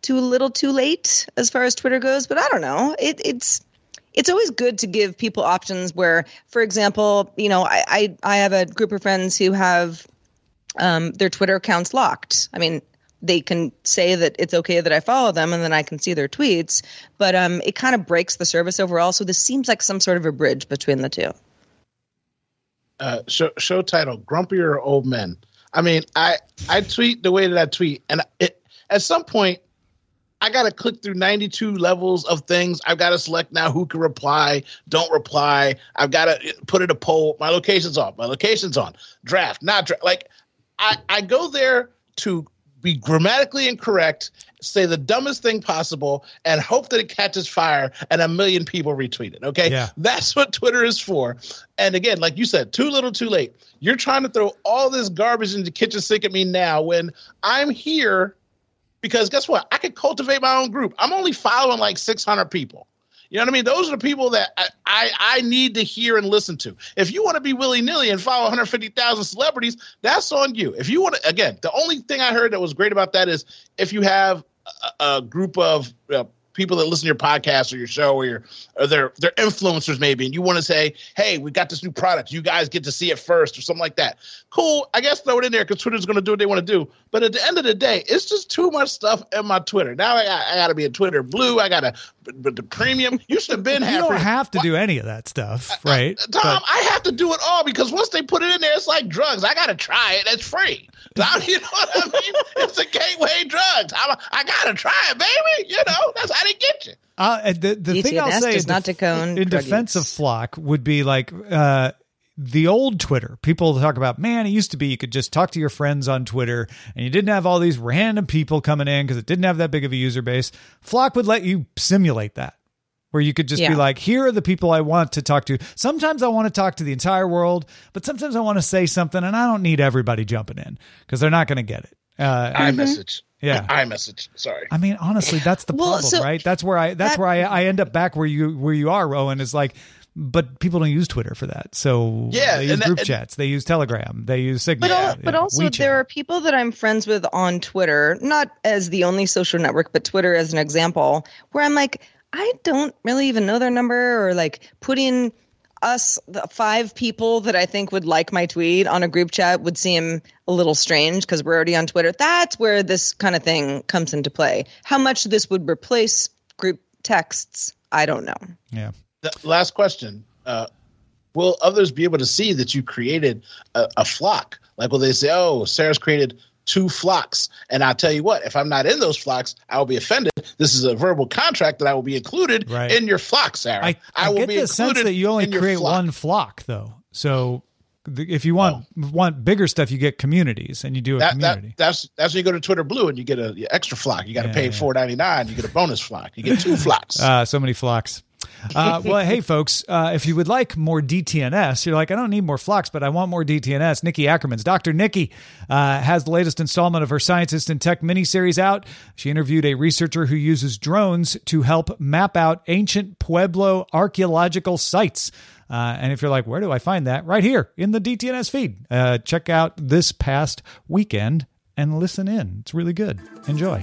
too little too late as far as Twitter goes, but I don't know. It, it's it's always good to give people options where, for example, you know, I I, I have a group of friends who have um, their Twitter accounts locked. I mean, they can say that it's okay that I follow them and then I can see their tweets, but um, it kind of breaks the service overall. So this seems like some sort of a bridge between the two. uh, show, show title grumpier old men i mean i i tweet the way that i tweet and it, at some point i gotta click through 92 levels of things. I've got to select now who can reply don't reply. I've got to put it a poll. My location's off my location's on. Draft not draft like i i go there to be grammatically incorrect say the dumbest thing possible and hope that it catches fire and a million people retweet it okay? Yeah. that's what twitter is for. And again like you said too little too late. You're trying to throw all this garbage into the kitchen sink at me now when i'm here because guess what i could cultivate my own group i'm only following like 600 people you know what I mean? Those are the people that I, I, I need to hear and listen to. If you want to be willy nilly and follow 150,000 celebrities, that's on you. If you want to, again, the only thing I heard that was great about that is if you have a, a group of uh, people that listen to your podcast or your show or your or they're they're influencers maybe, and you want to say, "Hey, we got this new product. You guys get to see it first or something like that." Cool. I guess throw it in there because Twitter's going to do what they want to do. But at the end of the day, it's just too much stuff in my Twitter. Now I got, I got to be a Twitter Blue. I got to but the premium. You should have been. Here. You don't have to do any of that stuff, uh, uh, right? Tom, but, I have to do it all because once they put it in there, it's like drugs. I got to try it. It's free. You know what I mean? it's a gateway drugs. I'm, I got to try it, baby. You know that's how they get you. Uh, the the thing I'll say is not to cone in defense use. of Flock would be like uh, the old Twitter. People talk about, man, it used to be you could just talk to your friends on Twitter and you didn't have all these random people coming in because it didn't have that big of a user base. Flock would let you simulate that. Where you could just yeah. be like, here are the people I want to talk to. Sometimes I want to talk to the entire world, but sometimes I want to say something and I don't need everybody jumping in because they're not going to get it. Uh, iMessage. Yeah. I iMessage. Sorry. I mean, honestly, that's the well, problem, so right? That's where I that's that, where I, I end up back where you where you are, Rowan, is like but people don't use Twitter for that. So yeah, they use group that, chats, they use Telegram, they use Signal. But, al- but also, WeChat. there are people that I'm friends with on Twitter, not as the only social network, but Twitter as an example, where I'm like, I don't really even know their number, or like putting us the five people that I think would like my tweet on a group chat would seem a little strange because we're already on Twitter. That's where this kind of thing comes into play. How much this would replace group texts, I don't know. Yeah the last question. Uh, will others be able to see that you created a, a, flock? Like, will they say, "Oh, Sarah's created two flocks," and I'll tell you what, if I'm not in those flocks, I will be offended. This is a verbal contract that I will be included right. in your flock, Sarah. I, I, I will get be the sense that you only create flock. one flock, though. So if you want oh. want bigger stuff, you get communities, and you do a that, community. That, that's that's when you go to Twitter Blue and you get a extra flock. You got to yeah, pay yeah. four ninety nine. You get a bonus flock. You get two flocks. Uh, so many flocks. Uh, well, hey, folks, uh, if you would like more DTNS, you're like, I don't need more flocks, but I want more DTNS. Nikki Ackerman's Dr. Nikki uh, has the latest installment of her Scientist in Tech miniseries out. She interviewed a researcher who uses drones to help map out ancient Pueblo archaeological sites. Uh, and if you're like, where do I find that? Right here in the DTNS feed. Uh, check out this past weekend and listen in. It's really good. Enjoy.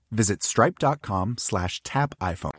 visit stripe.com slash tap iPhone.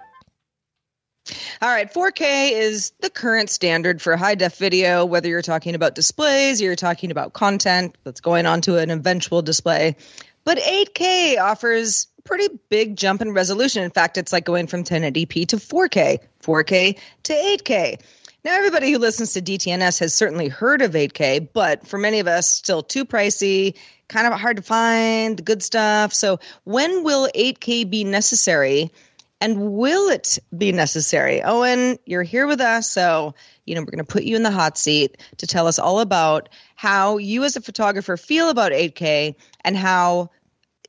All right, 4K is the current standard for high def video, whether you're talking about displays, you're talking about content that's going onto an eventual display. But 8K offers pretty big jump in resolution. In fact, it's like going from 1080p to 4K, 4K to 8K. Now, everybody who listens to DTNS has certainly heard of 8K, but for many of us, still too pricey, kind of hard to find, the good stuff. So, when will 8K be necessary? And will it be necessary? Owen, you're here with us. So, you know, we're going to put you in the hot seat to tell us all about how you as a photographer feel about 8K and how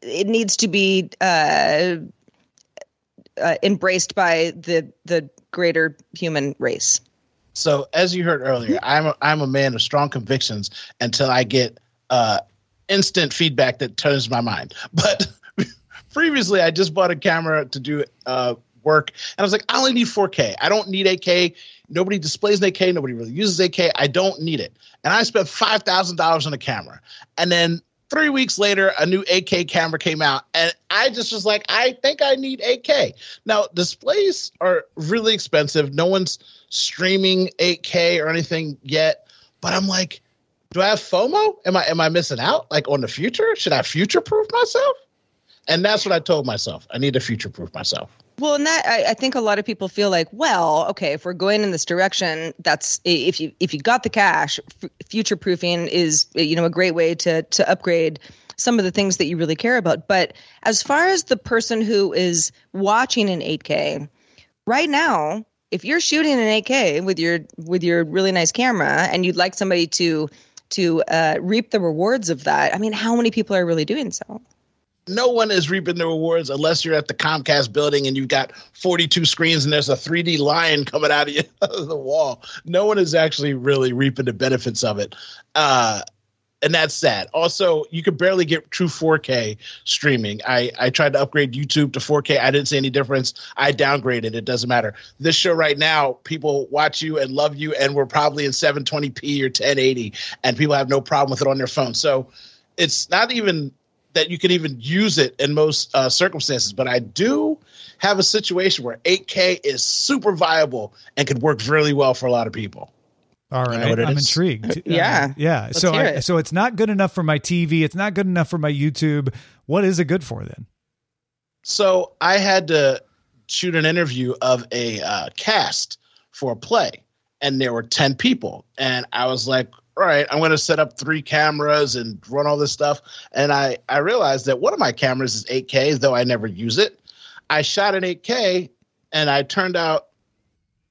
it needs to be uh, uh, embraced by the the greater human race. So, as you heard earlier, I'm a, I'm a man of strong convictions until I get uh, instant feedback that turns my mind. But previously, I just bought a camera to do uh, work, and I was like, I only need 4K. I don't need 8K. Nobody displays an 8K. Nobody really uses 8K. I don't need it. And I spent five thousand dollars on a camera, and then three weeks later, a new 8K camera came out, and I just was like, I think I need 8K. Now, displays are really expensive. No one's streaming 8K or anything yet, but I'm like, do I have FOMO? Am I am I missing out like on the future? Should I future proof myself? And that's what I told myself. I need to future proof myself. Well, and that I, I, think a lot of people feel like, well, okay, if we're going in this direction, that's if you if you got the cash, f- future proofing is you know a great way to to upgrade some of the things that you really care about. But as far as the person who is watching an 8K, right now, if you're shooting an 8K with your with your really nice camera and you'd like somebody to to uh, reap the rewards of that, I mean, how many people are really doing so? no one is reaping the rewards unless you're at the Comcast building and you've got 42 screens and there's a 3D lion coming out of, you, out of the wall. No one is actually really reaping the benefits of it. Uh, and that's sad. Also, you could barely get true 4K streaming. I, I tried to upgrade YouTube to 4K. I didn't see any difference. I downgraded. It doesn't matter. This show right now, people watch you and love you, and we're probably in 720p or 1080, and people have no problem with it on their phone. So it's not even that you can even use it in most uh, circumstances. But I do have a situation where 8K is super viable and could work really well for a lot of people. All right, you know I'm is? intrigued. yeah, uh, yeah. Let's so, I, so it's not good enough for my TV. It's not good enough for my YouTube. What is it good for then? So I had to shoot an interview of a uh, cast for a play, and there were ten people, and I was like, all right, I'm going to set up three cameras and run all this stuff, and I I realized that one of my cameras is 8K, though I never use it. I shot in 8K, and I turned out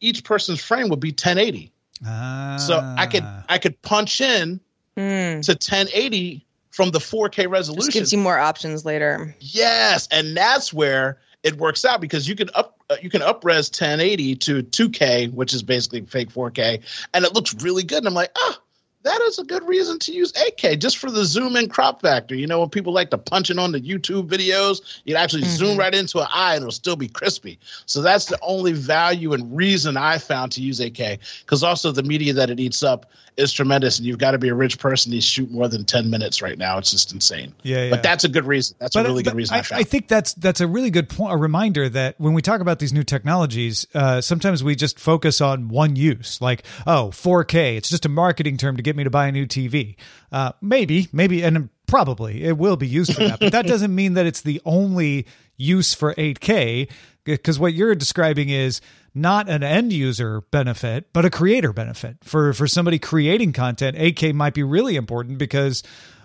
each person's frame would be 1080 Ah. So I could I could punch in mm. to 1080 from the 4K resolution. Just gives you more options later. Yes, and that's where it works out because you can up uh, you can upres 1080 to 2K, which is basically fake 4K, and it looks really good. And I'm like, ah, that is a good reason to use 8K just for the zoom in crop factor. You know, when people like to punch it on the YouTube videos, you'd actually mm-hmm. zoom right into an eye and it'll still be crispy. So that's the only value and reason I found to use 8K because also the media that it eats up is tremendous, and you've got to be a rich person to shoot more than 10 minutes right now. It's just insane. Yeah, yeah. But that's a good reason. That's but, a really good reason. I, I, I, think that's that's a really good point. A reminder that when we talk about these new technologies, uh, sometimes we just focus on one use, like oh, 4K. It's just a marketing term to get me to buy a new TV. Uh, maybe, maybe, and probably it will be used for that, but that doesn't mean that it's the only use for 8K. Because what you're describing is not an end user benefit, but a creator benefit. For for somebody creating content, 8K might be really important because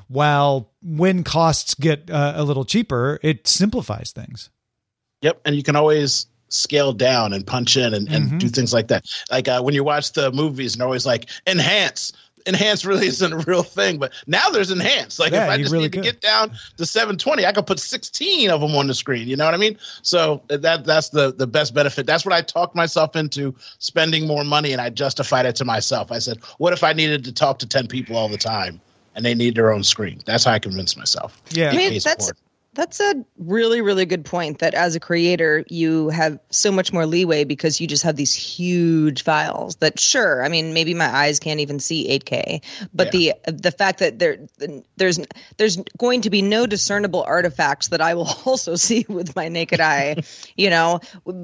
while when costs get uh, a little cheaper, it simplifies things. Yep, and you can always scale down and punch in and, and mm-hmm. do things like that. Like uh, when you watch the movies, and always like enhance, enhanced really isn't a real thing, but now there's enhanced. Like yeah, if I just really need could. to get down to 720, I could put 16 of them on the screen. You know what I mean? So that that's the the best benefit. That's what I talked myself into spending more money, and I justified it to myself. I said, what if I needed to talk to 10 people all the time? And they need their own screen. That's how I convinced myself. Yeah, I mean, that's that's a really, really good point that as a creator, you have so much more leeway because you just have these huge files that sure, I mean, maybe my eyes can't even see 8K, but yeah. the the fact that there there's there's going to be no discernible artifacts that I will also see with my naked eye, you know,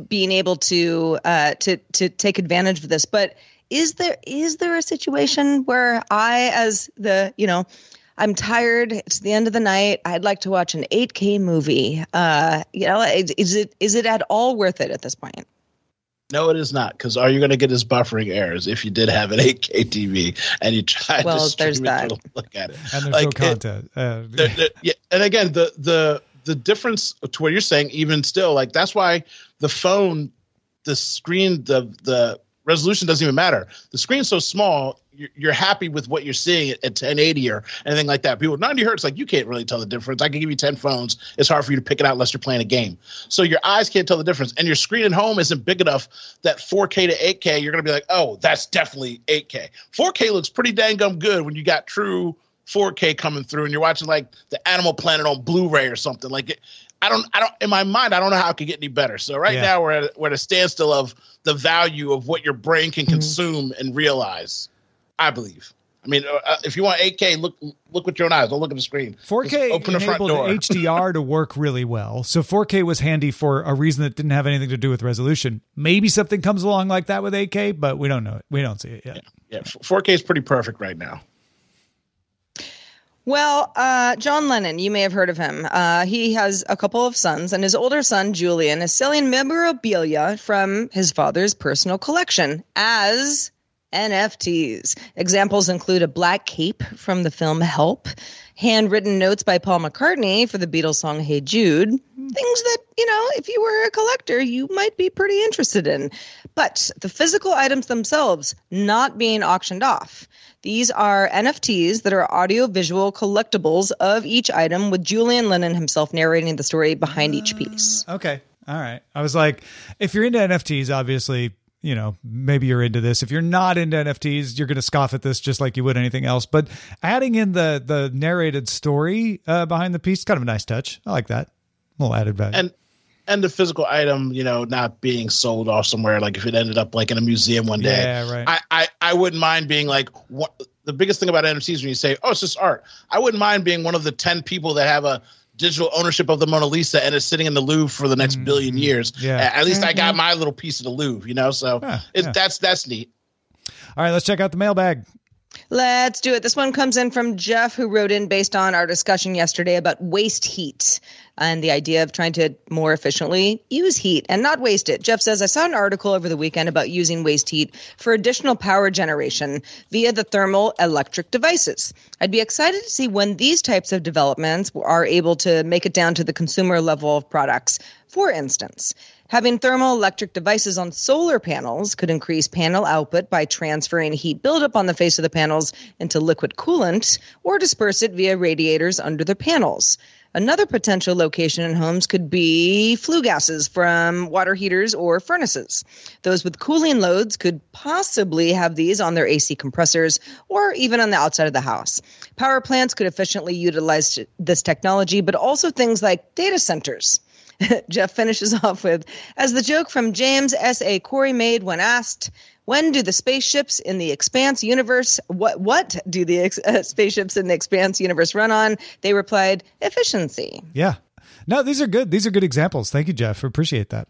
being able to uh to to take advantage of this. But is there is there a situation where I as the, you know, I'm tired. It's the end of the night. I'd like to watch an 8K movie. Uh, you know, is it is it at all worth it at this point? No, it is not. Because are you going to get his buffering errors if you did have an 8K TV and you try well, to stream there's it that. look at it? And there's like, no content. It, uh, the, the, yeah, and again, the the the difference to what you're saying, even still, like that's why the phone, the screen, the the resolution doesn't even matter. The screen's so small, you're, you're happy with what you're seeing at, at 1080 or anything like that. People 90 hertz, like you can't really tell the difference. I can give you 10 phones. It's hard for you to pick it out unless you're playing a game. So your eyes can't tell the difference, and your screen at home isn't big enough that 4K to 8K, you're gonna be like, oh, that's definitely 8K. 4K looks pretty dang gum good when you got true 4K coming through and you're watching like the Animal Planet on Blu-ray or something. Like it, I don't, I don't. In my mind, I don't know how it could get any better. So right Yeah. now we're at we're at a standstill of the value of what your brain can consume and realize. I believe. I mean, uh, if you want 8K, look look with your own eyes. Don't look at the screen. 4K Just open the front enabled door. HDR to work really well. So 4K was handy for a reason that didn't have anything to do with resolution. Maybe something comes along like that with 8K, but we don't know it. We don't see it yet. yeah, 4K is pretty perfect right now. Well, uh, John Lennon, you may have heard of him. Uh, he has a couple of sons, and his older son, Julian, is selling memorabilia from his father's personal collection as NFTs. Examples include a black cape from the film Help, handwritten notes by Paul McCartney for the Beatles song Hey Jude, things that, you know, if you were a collector, you might be pretty interested in. But the physical items themselves not being auctioned off. These are NFTs that are audio-visual collectibles of each item, with Julian Lennon himself narrating the story behind each piece. Okay. All right. I was like, if you're into NFTs, obviously, you know, maybe you're into this. If you're not into NFTs, you're going to scoff at this just like you would anything else. But adding in the the narrated story uh, behind the piece, kind of a nice touch. I like that. A little added value. And and the physical item, you know, not being sold off somewhere. Like if it ended up like in a museum one day, Yeah, right. I, I, I wouldn't mind being like what the biggest thing about NFTs when you say, oh, it's just art. I wouldn't mind being one of the ten people that have a digital ownership of the Mona Lisa and it's sitting in the Louvre for the next billion years. Mm-hmm. Yeah. At, at least I got my little piece of the Louvre, you know. So Yeah, it's yeah. that's that's neat. All right, let's check out the mailbag. Let's do it. This one comes in from Jeff, who wrote in based on our discussion yesterday about waste heat and the idea of trying to more efficiently use heat and not waste it. Jeff says, I saw an article over the weekend about using waste heat for additional power generation via the thermal electric devices. I'd be excited to see when these types of developments are able to make it down to the consumer level of products. For instance, Having thermal electric devices on solar panels could increase panel output by transferring heat buildup on the face of the panels into liquid coolant or disperse it via radiators under the panels. Another potential location in homes could be flue gases from water heaters or furnaces. Those with cooling loads could possibly have these on their AC compressors or even on the outside of the house. Power plants could efficiently utilize this technology, but also things like data centers. Jeff finishes off with As the joke from James S.A. Corey made when asked, when do the spaceships in the expanse universe what what do the ex- uh, spaceships in the expanse universe run on they replied efficiency Yeah. No, these are good. These are good examples. Thank you, Jeff. Appreciate that.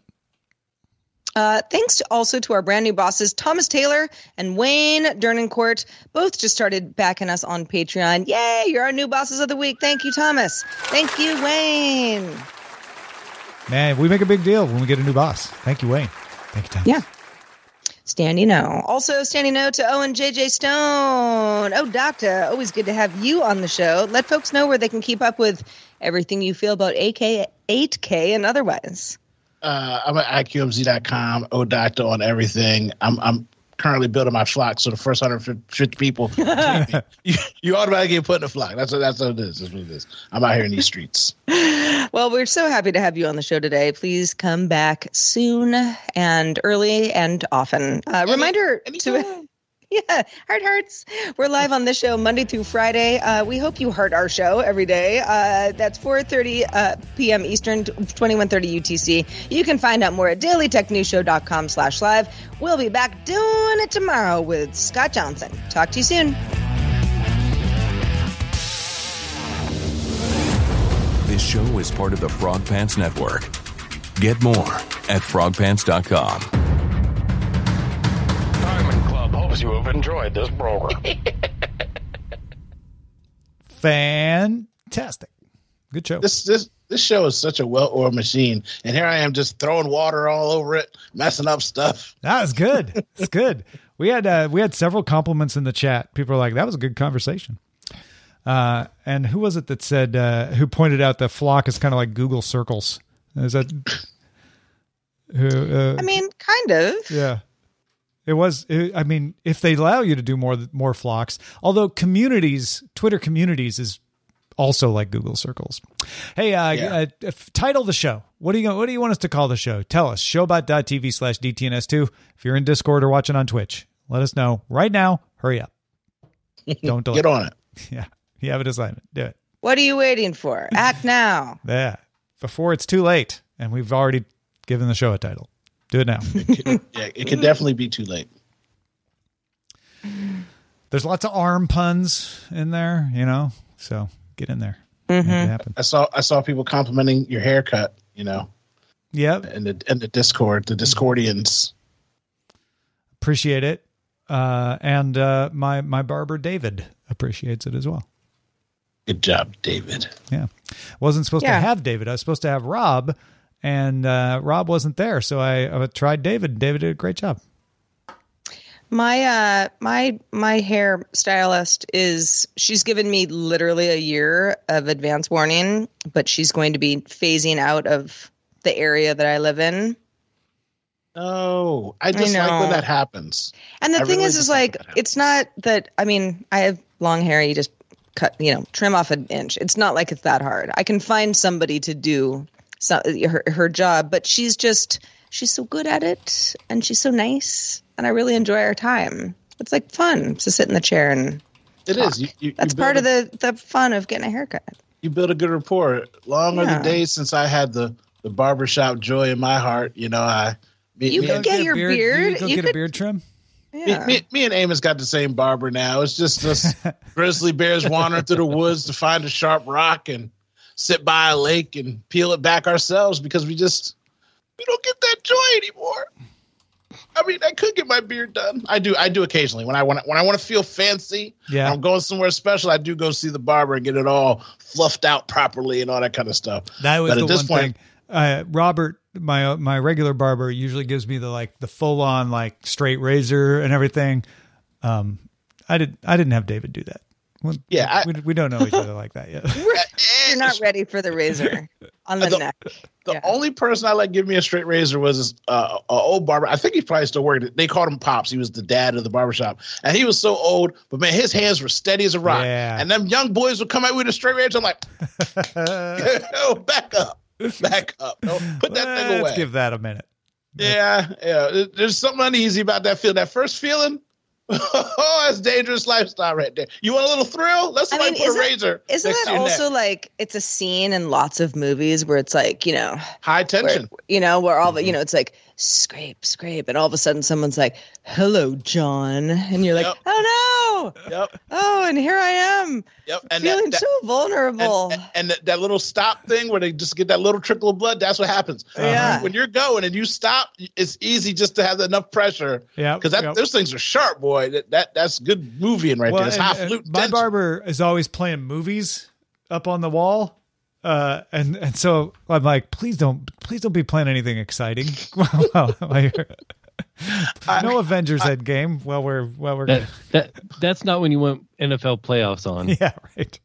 Uh, thanks to also to our brand new bosses, Thomas Taylor and Wayne Dernancourt. Both just started backing us on Patreon. Yay, you're our new bosses of the week. Thank you, Thomas. Thank you, Wayne. Man, we make a big deal when we get a new boss. Thank you, Wayne. Thank you, Tom. Yeah. Standing O. Also, standing O to Owen JJ Stone. Oh, Doctor, always good to have you on the show. Let folks know where they can keep up with everything you feel about AK, 8K and otherwise. Uh, I'm at IQMZ.com, Oh, Doctor on everything. I'm I'm currently building my flock, so the first 150 people, you, you automatically get put in a flock. That's what that's what it is. That's what it is. I'm out here in these streets. Well, we're so happy to have you on the show today. Please come back soon and early and often. Uh, reminder to. Yeah, heart hearts. We're live on this show Monday through Friday. Uh, we hope you heart our show every day. Uh, that's 4.30 uh, p.m. Eastern, 21.30 UTC. You can find out more at dailytechnewsshow.com slash live. We'll be back doing it tomorrow with Scott Johnson. Talk to you soon. This show is part of the Frog Pants Network. Get more at frogpants.com. you have enjoyed this program. Fantastic. Good show. This this this show is such a well-oiled machine, and here I am just throwing water all over it, messing up stuff. That was good. It's good. We had uh, we had several compliments in the chat. People were like, "That was a good conversation." Uh, and who was it that said uh, who pointed out that flock is kind of like Google circles? Is that who? Uh, I mean, kind of. yeah. It was. It, I mean, if they allow you to do more more flocks, although communities, Twitter communities is also like Google circles. Hey, uh, Yeah. uh, f- title the show. What do you What do you want us to call the show? Tell us. Showbot.tv slash DTNS2. If you're in Discord or watching on Twitch, let us know right now. Hurry up. Don't delay. Get on it. Yeah. You have an assignment. Do it. What are you waiting for? Act now. Yeah. Before it's too late. And we've already given the show a title. Do it now. Yeah, it could definitely be too late. There's lots of arm puns in there, you know? So get in there. Make it happen. I saw I saw people complimenting your haircut. You know, Yep. And the in the Discord, the Discordians. Appreciate it. Uh, and uh, my, my barber, David, appreciates it as well. Good job, David. Yeah. Wasn't supposed Yeah. to have David. I was supposed to have Rob, and uh, Rob wasn't there. So I, I tried David. David did a great job. My uh my my hair stylist is she's given me literally a year of advance warning, but she's going to be phasing out of the area that I live in. Oh, I just like know. when that happens. And the I thing really is, is like like it's not that. I mean, I have long hair. You just cut, you know, trim off an inch. It's not like it's that hard. I can find somebody to do so, uh, her her job, but she's just she's so good at it, and she's so nice, and I really enjoy our time. It's like fun to sit in the chair, and It is. You, you, that's you part of the the fun of getting a haircut. You build a good rapport. Long are the days since I had the the barbershop joy in my heart. You know, I me, You me, could and, get your do beard. You go You get a beard trim? Yeah. me, me, me and Amos got the same barber now. It's just us grizzly bears wandering through the woods to find a sharp rock and sit by a lake and peel it back ourselves because we just we don't get that joy anymore. I mean, I could get my beard done. I do. I do occasionally when I want when I want to feel fancy. Yeah. I'm going somewhere special. I do go see the barber and get it all fluffed out properly and all that kind of stuff. That was But the at this one point- thing. Uh, Robert, my my regular barber, usually gives me the like the full on like straight razor and everything. Um, I did I didn't have David do that. Yeah, I- we, we don't know each other like that yet. You're not ready for the razor on the The- neck. The Yeah. only person I let give me a straight razor was this, uh, a old barber. I think he probably still worked. They called him Pops. He was the dad of the barbershop. And he was so old, but man, his hands were steady as a rock. Yeah. And them young boys would come out with a straight razor. I'm like, oh, back up. Back up. No, put that thing Let's away. give that a minute. yeah, yeah. There's something uneasy about that feel. That first feeling, oh, that's dangerous lifestyle right there. You want a little thrill? Let somebody put a razor Isn't next it to your also like it's a scene in lots of movies where it's like you know high where, tension? you know where all the you mm-hmm. know it's like scrape scrape. And all of a sudden someone's like hello John. And you're like Yep. oh no. Yep, oh and here I am. Yep. And feeling that, that, so vulnerable. and, and that, that little stop thing where they just get that little trickle of blood that's what happens. Uh-huh. Yeah. when you're going and you stop it's easy just to have enough pressure. Yeah, because that yeah. those things are sharp boy. That, that that's good moving right there. It's and- high and flute my barber is always playing movies up on the wall. Uh, and and so I'm like, please don't, please don't be playing anything exciting. well, no Avengers Endgame. Well, we're well, we're That that that's not when you want NFL playoffs on. yeah, right.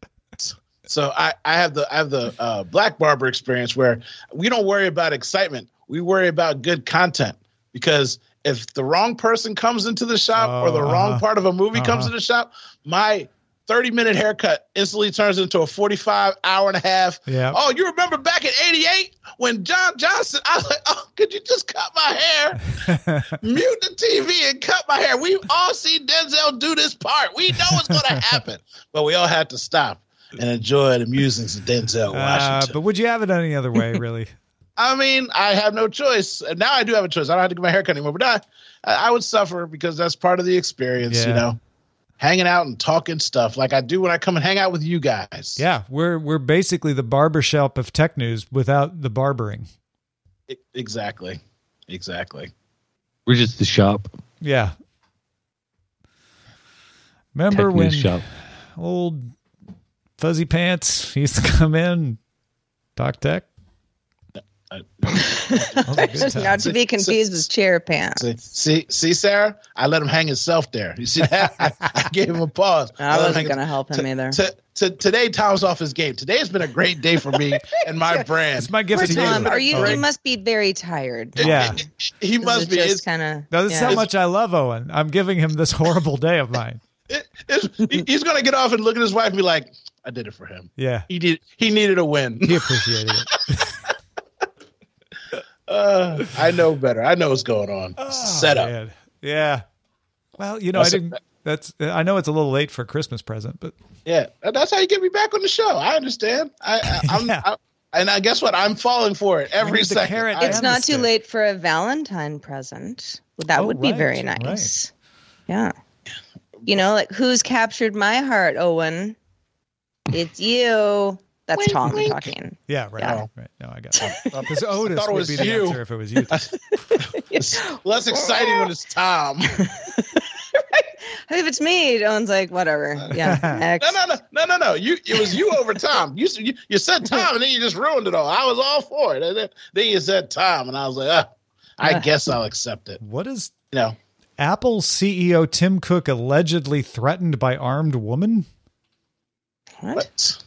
so i i have the i have the uh, black barber experience where we don't worry about excitement we worry about good content because if the wrong person comes into the shop or the Oh, wrong uh-huh. part of a movie comes Uh-huh. to the shop my 30 minute haircut instantly turns into a 45 hour and a half Yeah. oh you remember back in 88 when john johnson i was like oh could you just cut my hair mute the tv and cut my hair we've all seen denzel do this part we know what's going to happen but we all had to stop and enjoy the musings of denzel Uh, washington but would you have it any other way, really? I mean, I have no choice. Now I do have a choice. I don't have to get my hair cut anymore. But I, I would suffer because that's part of the experience, you know, hanging out and talking stuff like I do when I come and hang out with you guys. Yeah, we're we're basically the barbershop of tech news without the barbering. Exactly. Exactly. We're just the shop. Yeah. Remember Tech when shop. old fuzzy pants used to come in, talk tech? Not to be confused with chair pants. See, see, see, Sarah, I let him hang himself there. You see that? I, I gave him a pause. I let him wasn't going to help him to- either. To, to, today, Tom's off his game. Today has been a great day for me and my brand. It's my gift Poor to Tom, you. are you? Great- You must be very tired. Yeah. He must be. Just It's, kind of. No, this is how much I love Owen. I'm giving him this horrible day of mine. it, it's, he's gonna get off and look at his wife and be like, "I did it for him. Yeah. He did. He needed a win. He appreciated it. Uh, I know better. I know what's going on. Set up. Oh, Man. Yeah. Well, you know, That's I a- didn't. That's. I know it's a little late for a Christmas present, but Yeah, that's how you get me back on the show. I understand. I, I I'm. Yeah. I, and I guess what? I'm falling for it every need second. I- It's not too late for a Valentine present. That Oh, would be right, very right. nice. Yeah. You know, like who's captured my heart, Owen? It's you. That's Wink, Tom wink. talking. yeah, right. Yeah. Oh, right. No, I got that. Because Otis thought it would was be the you. answer if it was you. it's less exciting when it's Tom. If it's me, Owen's like, whatever. Yeah. No, no, no, no, no, no. You, it was you over Tom. You, you, you said Tom, and then you just ruined it all. I was all for it, and then, then you said Tom, and I was like, I guess I'll accept it. What is You know, Apple CEO Tim Cook allegedly threatened by armed woman? What? but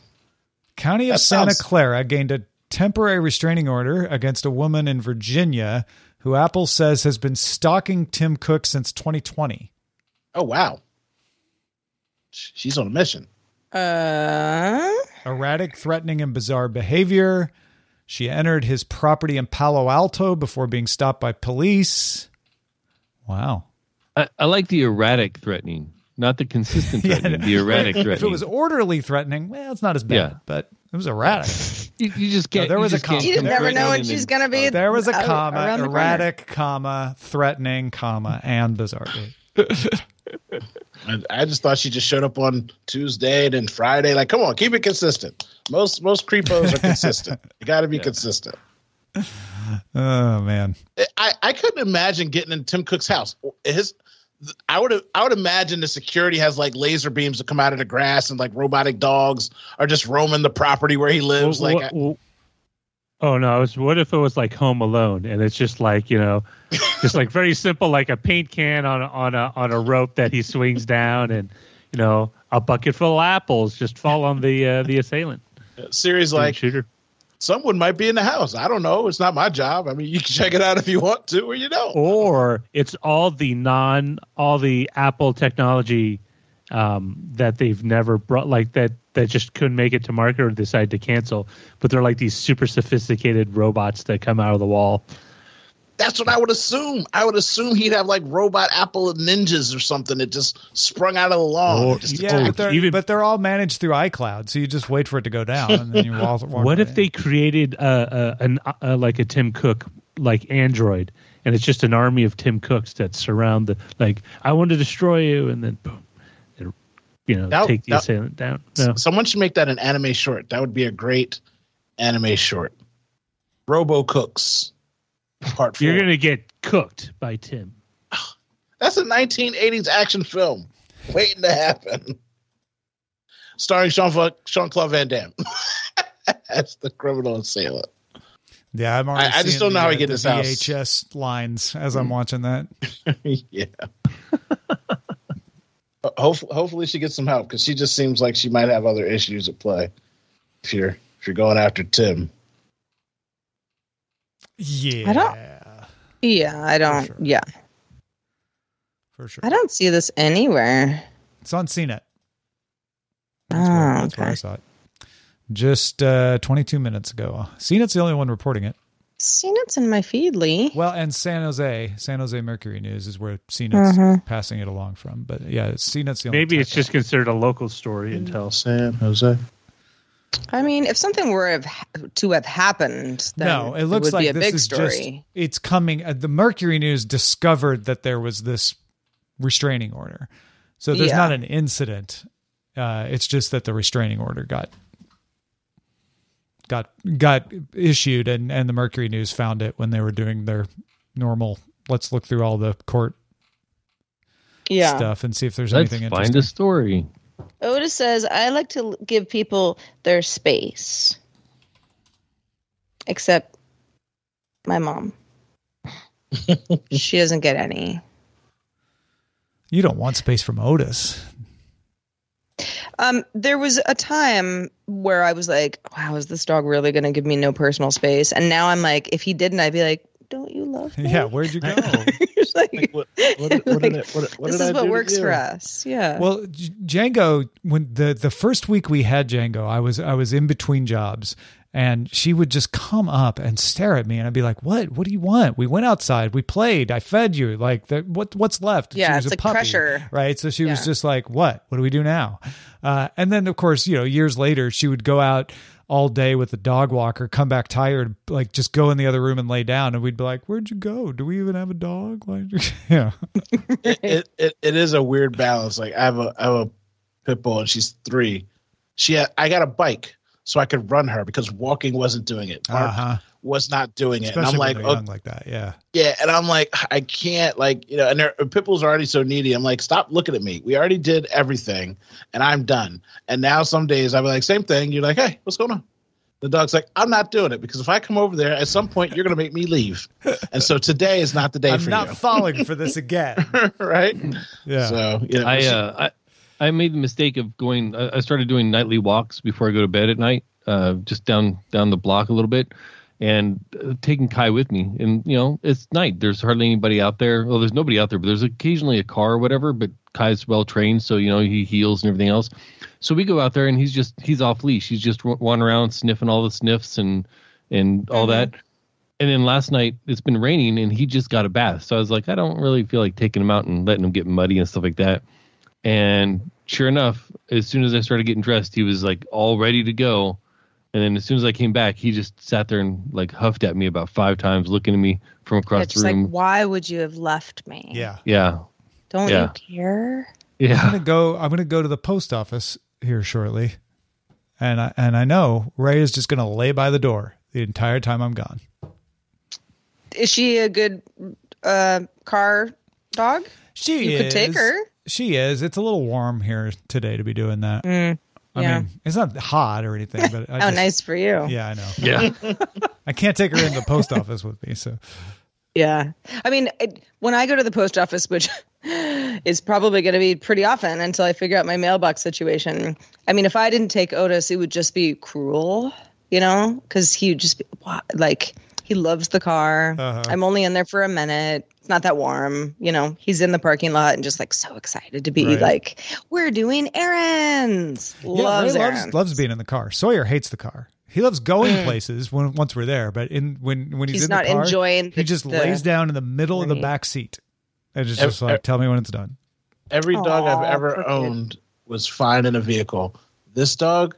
County of That Santa sounds- Clara gained a temporary restraining order against a woman in Virginia who Apple says has been stalking Tim Cook since 2020. oh wow, she's on a mission. Uh, Erratic, threatening, and bizarre behavior. She entered his property in Palo Alto before being stopped by police. Wow. I, I like the erratic threatening, not the consistent Yeah, threatening. the erratic If threatening. it was orderly threatening, well, it's not as bad, Yeah. but it was erratic. you, you just can't. there you was a just can't comma. you There never know when she's going to be. There was a out- comma, around the corner. erratic, comma, threatening, comma, and bizarrely. I, I just thought she just showed up on Tuesday and then Friday. Like, come on, keep it consistent. Most most creepos are consistent. You got to be consistent. Oh man. I, I couldn't imagine getting in Tim Cook's house. His, I would I would imagine the security has like laser beams that come out of the grass and like robotic dogs are just roaming the property where he lives. Well, like, well, oh no! It's, what if it was like Home Alone, and it's just like you know, just like very simple, like a paint can on a, on a on a rope that he swings down, and you know, a bucket full of apples just fall on the uh, the assailant. series like shooter. Someone might be in the house. I don't know. It's not my job. I mean, you can check it out if you want to, or you don't. or it's all the non all the apple technology um, that they've never brought like that that just couldn't make it to market or decide to cancel but they're like these super sophisticated robots that come out of the wall That's what I would assume. I would assume he'd have like robot Apple ninjas or something that just sprung out of the lawn. Or- Yeah, Oh, but they're, even- but they're all managed through iCloud, so you just wait for it to go down, and then you walk. walk what if away. they created uh, a, an uh, like a tim cook like android and it's just an army of tim cooks that surround the like i want to destroy you and then boom they, you know That- take the that- assailant down no. Someone should make that an anime short. That would be a great anime short. Robo Cooks, part 4 you're gonna get cooked by tim That's a 1980s action film waiting to happen. Starring Sean, Jean Claude Van Damme as the criminal assailant. Yeah, I'm already. I- I just don't know the, how he uh, get the this house. VHS lines as I'm watching that. yeah. hopefully, hopefully she gets some help because she just seems like she might have other issues at play. If you're if you're going after Tim, Yeah, I don't- Yeah, I don't. sure. Yeah, for sure. I don't see this anywhere. It's on CNET. Oh, That's, where, that's where I saw it. Just uh, 22 minutes ago. CNET's the only one reporting it. Seen it's in my feed, Lee. Well, and San Jose, San Jose Mercury News is where CNET's Mhm. passing it along from. But yeah, CNET's the only. maybe it's just considered a local story until San Jose. I mean, if something were have, to have happened, then no. It looks would like be a this big is story. just. It's coming. Uh, the Mercury News discovered that there was this restraining order, so there's Yeah. not an incident. Uh, it's just that the restraining order got got got issued, and and the Mercury News found it when they were doing their normal. Let's look through all the court yeah. stuff and see if there's Let's anything find interesting. a story. Otis says, I like to give people their space. Except My mom. she doesn't get any. You don't want space from Otis. Um, there was a time where I was like, "Wow, is this dog really going to give me no personal space?" And now I'm like, if he didn't, I'd be like, "Don't you love me?" Yeah, where'd you go? Like, Like, what, what, what like, I- what- what this did is I what works for us. Yeah. Well, Django, when the the first week we had Django, I was I was in between jobs, and she would just come up and stare at me, and I'd be like, "What? What do you want? We went outside, we played, I fed you. Like, the, what? What's left?" Yeah, she was it's a like puppy, pressure. right? So she was just like, "What? What do we do now?" Uh, and then, of course, you know, years later, she would go out all day with the dog walker, come back tired, like just go in the other room and lay down, and we'd be like, "Where'd you go? Do we even have a dog?" Like, yeah. it, it, it, is a weird balance. Like I have a I have a pit bull and she's three. She had, I got a bike so I could run her because walking wasn't doing it. Uh-huh. Was not doing it. Especially and I'm like, they're oh, young like that. Yeah. yeah, and I'm like, I can't like you know, and their pit are already so needy. I'm like, stop looking at me. We already did everything, and I'm done. And now some days I'll be like, same thing. You're like, hey, what's going on? The dog's like, I'm not doing it because if I come over there, at some point you're gonna make me leave. And so today is not the day I'm for not falling for this again. right? Yeah. So yeah, I uh, I I made the mistake of going. I I started doing nightly walks before I go to bed at night, uh, just down down the block a little bit, and uh, taking Kai with me. And you know, it's night. There's hardly anybody out there. Well, there's nobody out there, but there's occasionally a car or whatever. But Kai's well trained, so you know he heels and everything else. So we go out there, and he's just he's off leash. He's just wa- wandering around sniffing all the sniffs and and all that. And then last night it's been raining and he just got a bath. So I was like, I don't really feel like taking him out and letting him get muddy and stuff like that. And sure enough, as soon as I started getting dressed, he was like all ready to go. And then as soon as I came back, he just sat there and like huffed at me about five times, looking at me from across Yeah, the just like, room. why would you have left me? Yeah. yeah. Don't Yeah. you care? Yeah. I'm gonna go. I'm gonna go to the post office here shortly, and I and I know Ray is just gonna lay by the door the entire time I'm gone. Is she a good uh, car dog? She You is. could take her. She is. It's a little warm here today to be doing that. Mm, I yeah. mean, it's not hot or anything, but I oh, just- nice for you. Yeah, I know. Yeah. I can't take her in the post office with me, so Yeah. I mean, it, when I go to the post office, which is probably going to be pretty often until I figure out my mailbox situation. I mean, if I didn't take Otis, it would just be cruel, you know, because he would just be like, he loves the car. Uh-huh. I'm only in there for a minute. It's not that warm. You know, he's in the parking lot and just like so excited to be Right. like, we're doing errands. yeah, Loves Ray errands. loves loves being in the car. Sawyer hates the car. He loves going places when once we're there, but in when when he's, Mm. He's in not the car, enjoying he just the lays down in the middle of the back seat and it's Ev- just like, tell me when it's done. Every dog I've ever poor owned was fine in a vehicle. This dog,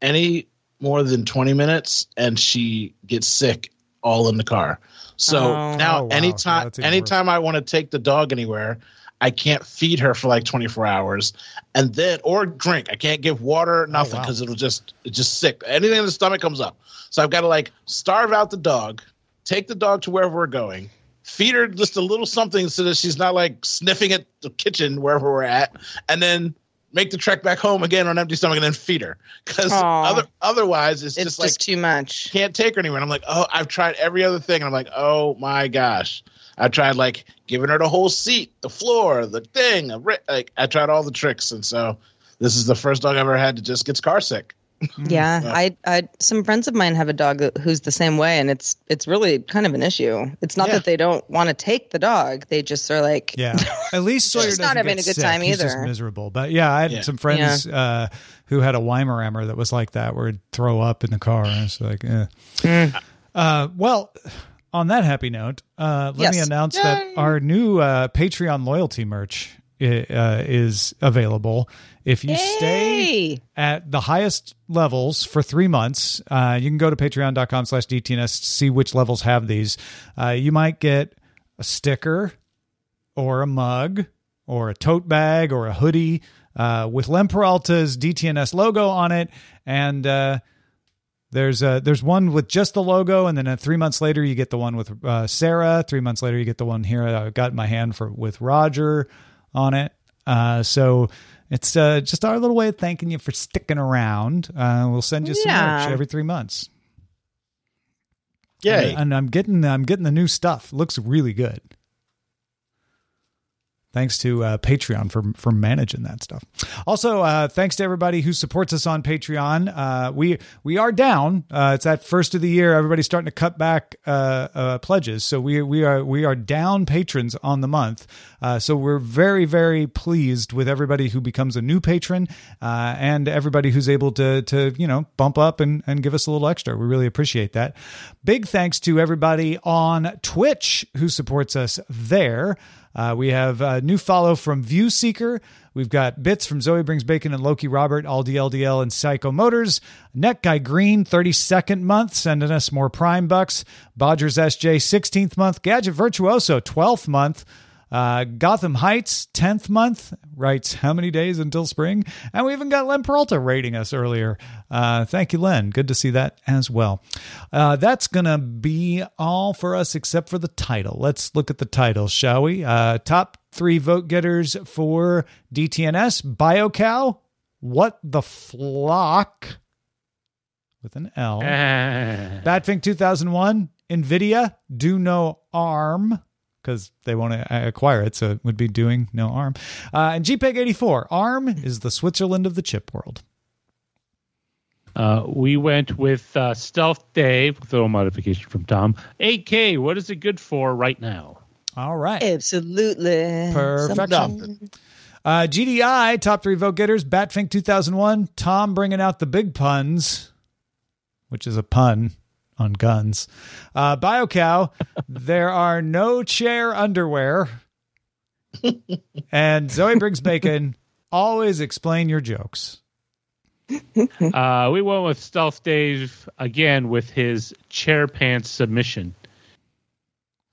any more than 20 minutes and she gets sick all in the car. So Oh. now Oh, wow. Yeah, anytime even anytime I want to take the dog anywhere, I can't feed her for like 24 hours and then or drink. I can't give water, oh, nothing Oh, wow. because it'll just it's just sick. Anything in the stomach comes up. So I've got to like starve out the dog, take the dog to wherever we're going, feed her just a little something so that she's not like sniffing at the kitchen wherever we're at, and then make the trek back home again on empty stomach and then feed her. Because other otherwise it's, It's just just, like too much. can't take her anywhere. And I'm like, oh, I've tried every other thing, and I'm like, oh my gosh. I tried like giving her the whole seat, the floor, the thing. Like I tried all the tricks, and so this is the first dog I've ever had that just gets car sick. Yeah, Yeah. I, I, some friends of mine have a dog that- who's the same way, and it's it's really kind of an issue. It's not Yeah. that they don't want to take the dog; they just are like, Yeah. At least Sawyer She's doesn't not having get a good sick. time He's just either. miserable. But yeah, I had Yeah. some friends uh, who had a Weimaraner that was like that, where it'd throw up in the car. And it's like, eh. Mm. Uh, well, on that happy note, uh, let me Yes. announce that our new uh, Patreon loyalty merch i- uh, is available. If you stay at the highest levels for three months, uh, you can go to patreon.com slash DTNS to see which levels have these. Uh, you might get a sticker or a mug or a tote bag or a hoodie uh, with Len Peralta's DTNS logo on it. And uh, there's a, there's one with just the logo, and then uh, three months later you get the one with uh, Sarah. Three months later you get the one here I got in my hand for with Roger on it. Uh, so it's uh, just our little way of thanking you for sticking around. Uh, we'll send you some Yeah. merch every three months. Yay. And, and I'm getting I'm getting the new stuff. Looks really good. Thanks to uh, Patreon for for managing that stuff. Also, uh, thanks to everybody who supports us on Patreon. Uh, we we are down. Uh, it's that first of the year. Everybody's starting to cut back uh, uh, pledges, so we we are we are down patrons on the month. so we're very very pleased with everybody who becomes a new patron and everybody who's able to to you know bump up and and give us a little extra. We really appreciate that. Big thanks to everybody on Twitch who supports us there. Uh, we have a new follow from View Seeker. We've got bits from Zoe Brings Bacon and Loki Robert, All DLDL and Psycho Motors. Net Guy Green, 32nd month, sending us more Prime bucks. Bodgers SJ, 16th month. Gadget Virtuoso, 12th month. Uh, Gotham Heights, 10th month, writes how many days until spring? And we even got Len Peralta rating us earlier. Uh, thank you, Len. Good to see that as well. Uh, that's going to be all for us except for the title. Let's look at the title, shall we? Uh, top three vote getters for DTNS BioCow, What the Flock with an L. Batfink 2001, NVIDIA, Do No Arm because they want to acquire it, so it would be doing no ARM. Uh, and JPEG 84, ARM is the Switzerland of the chip world. Uh, we went with uh, Stealth Dave, with a little modification from Tom. 8K, what is it good for right now? All right. Absolutely. Perfection. Uh, GDI, top three vote getters, Batfink 2001, Tom bringing out the big puns, which is a pun on guns. Uh, BioCow, there are no chair underwear. and Zoe brings bacon. Always explain your jokes. Uh, we went with Stealth Dave again with his chair pants submission.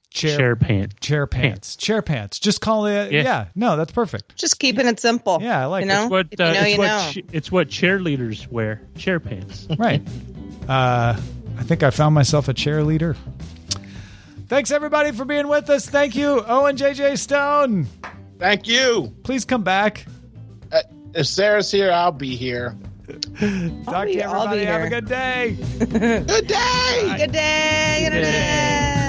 Chair, chair pants. Chair pants. Chair pants. Just call it. Yeah. yeah. No, that's perfect. Just keeping it simple. Yeah, I like you know? It's what, If you know, uh, it's, you what know. it's what cheerleaders wear. Chair pants. Right. Uh, I think I found myself a cheerleader. Thanks everybody for being with us. Thank you, Owen JJ Stone. Thank you. Please come back. Uh, if Sarah's here, I'll be here. Talk be- to I'll everybody. be Have a here. good day. Good day. Good day, Internet.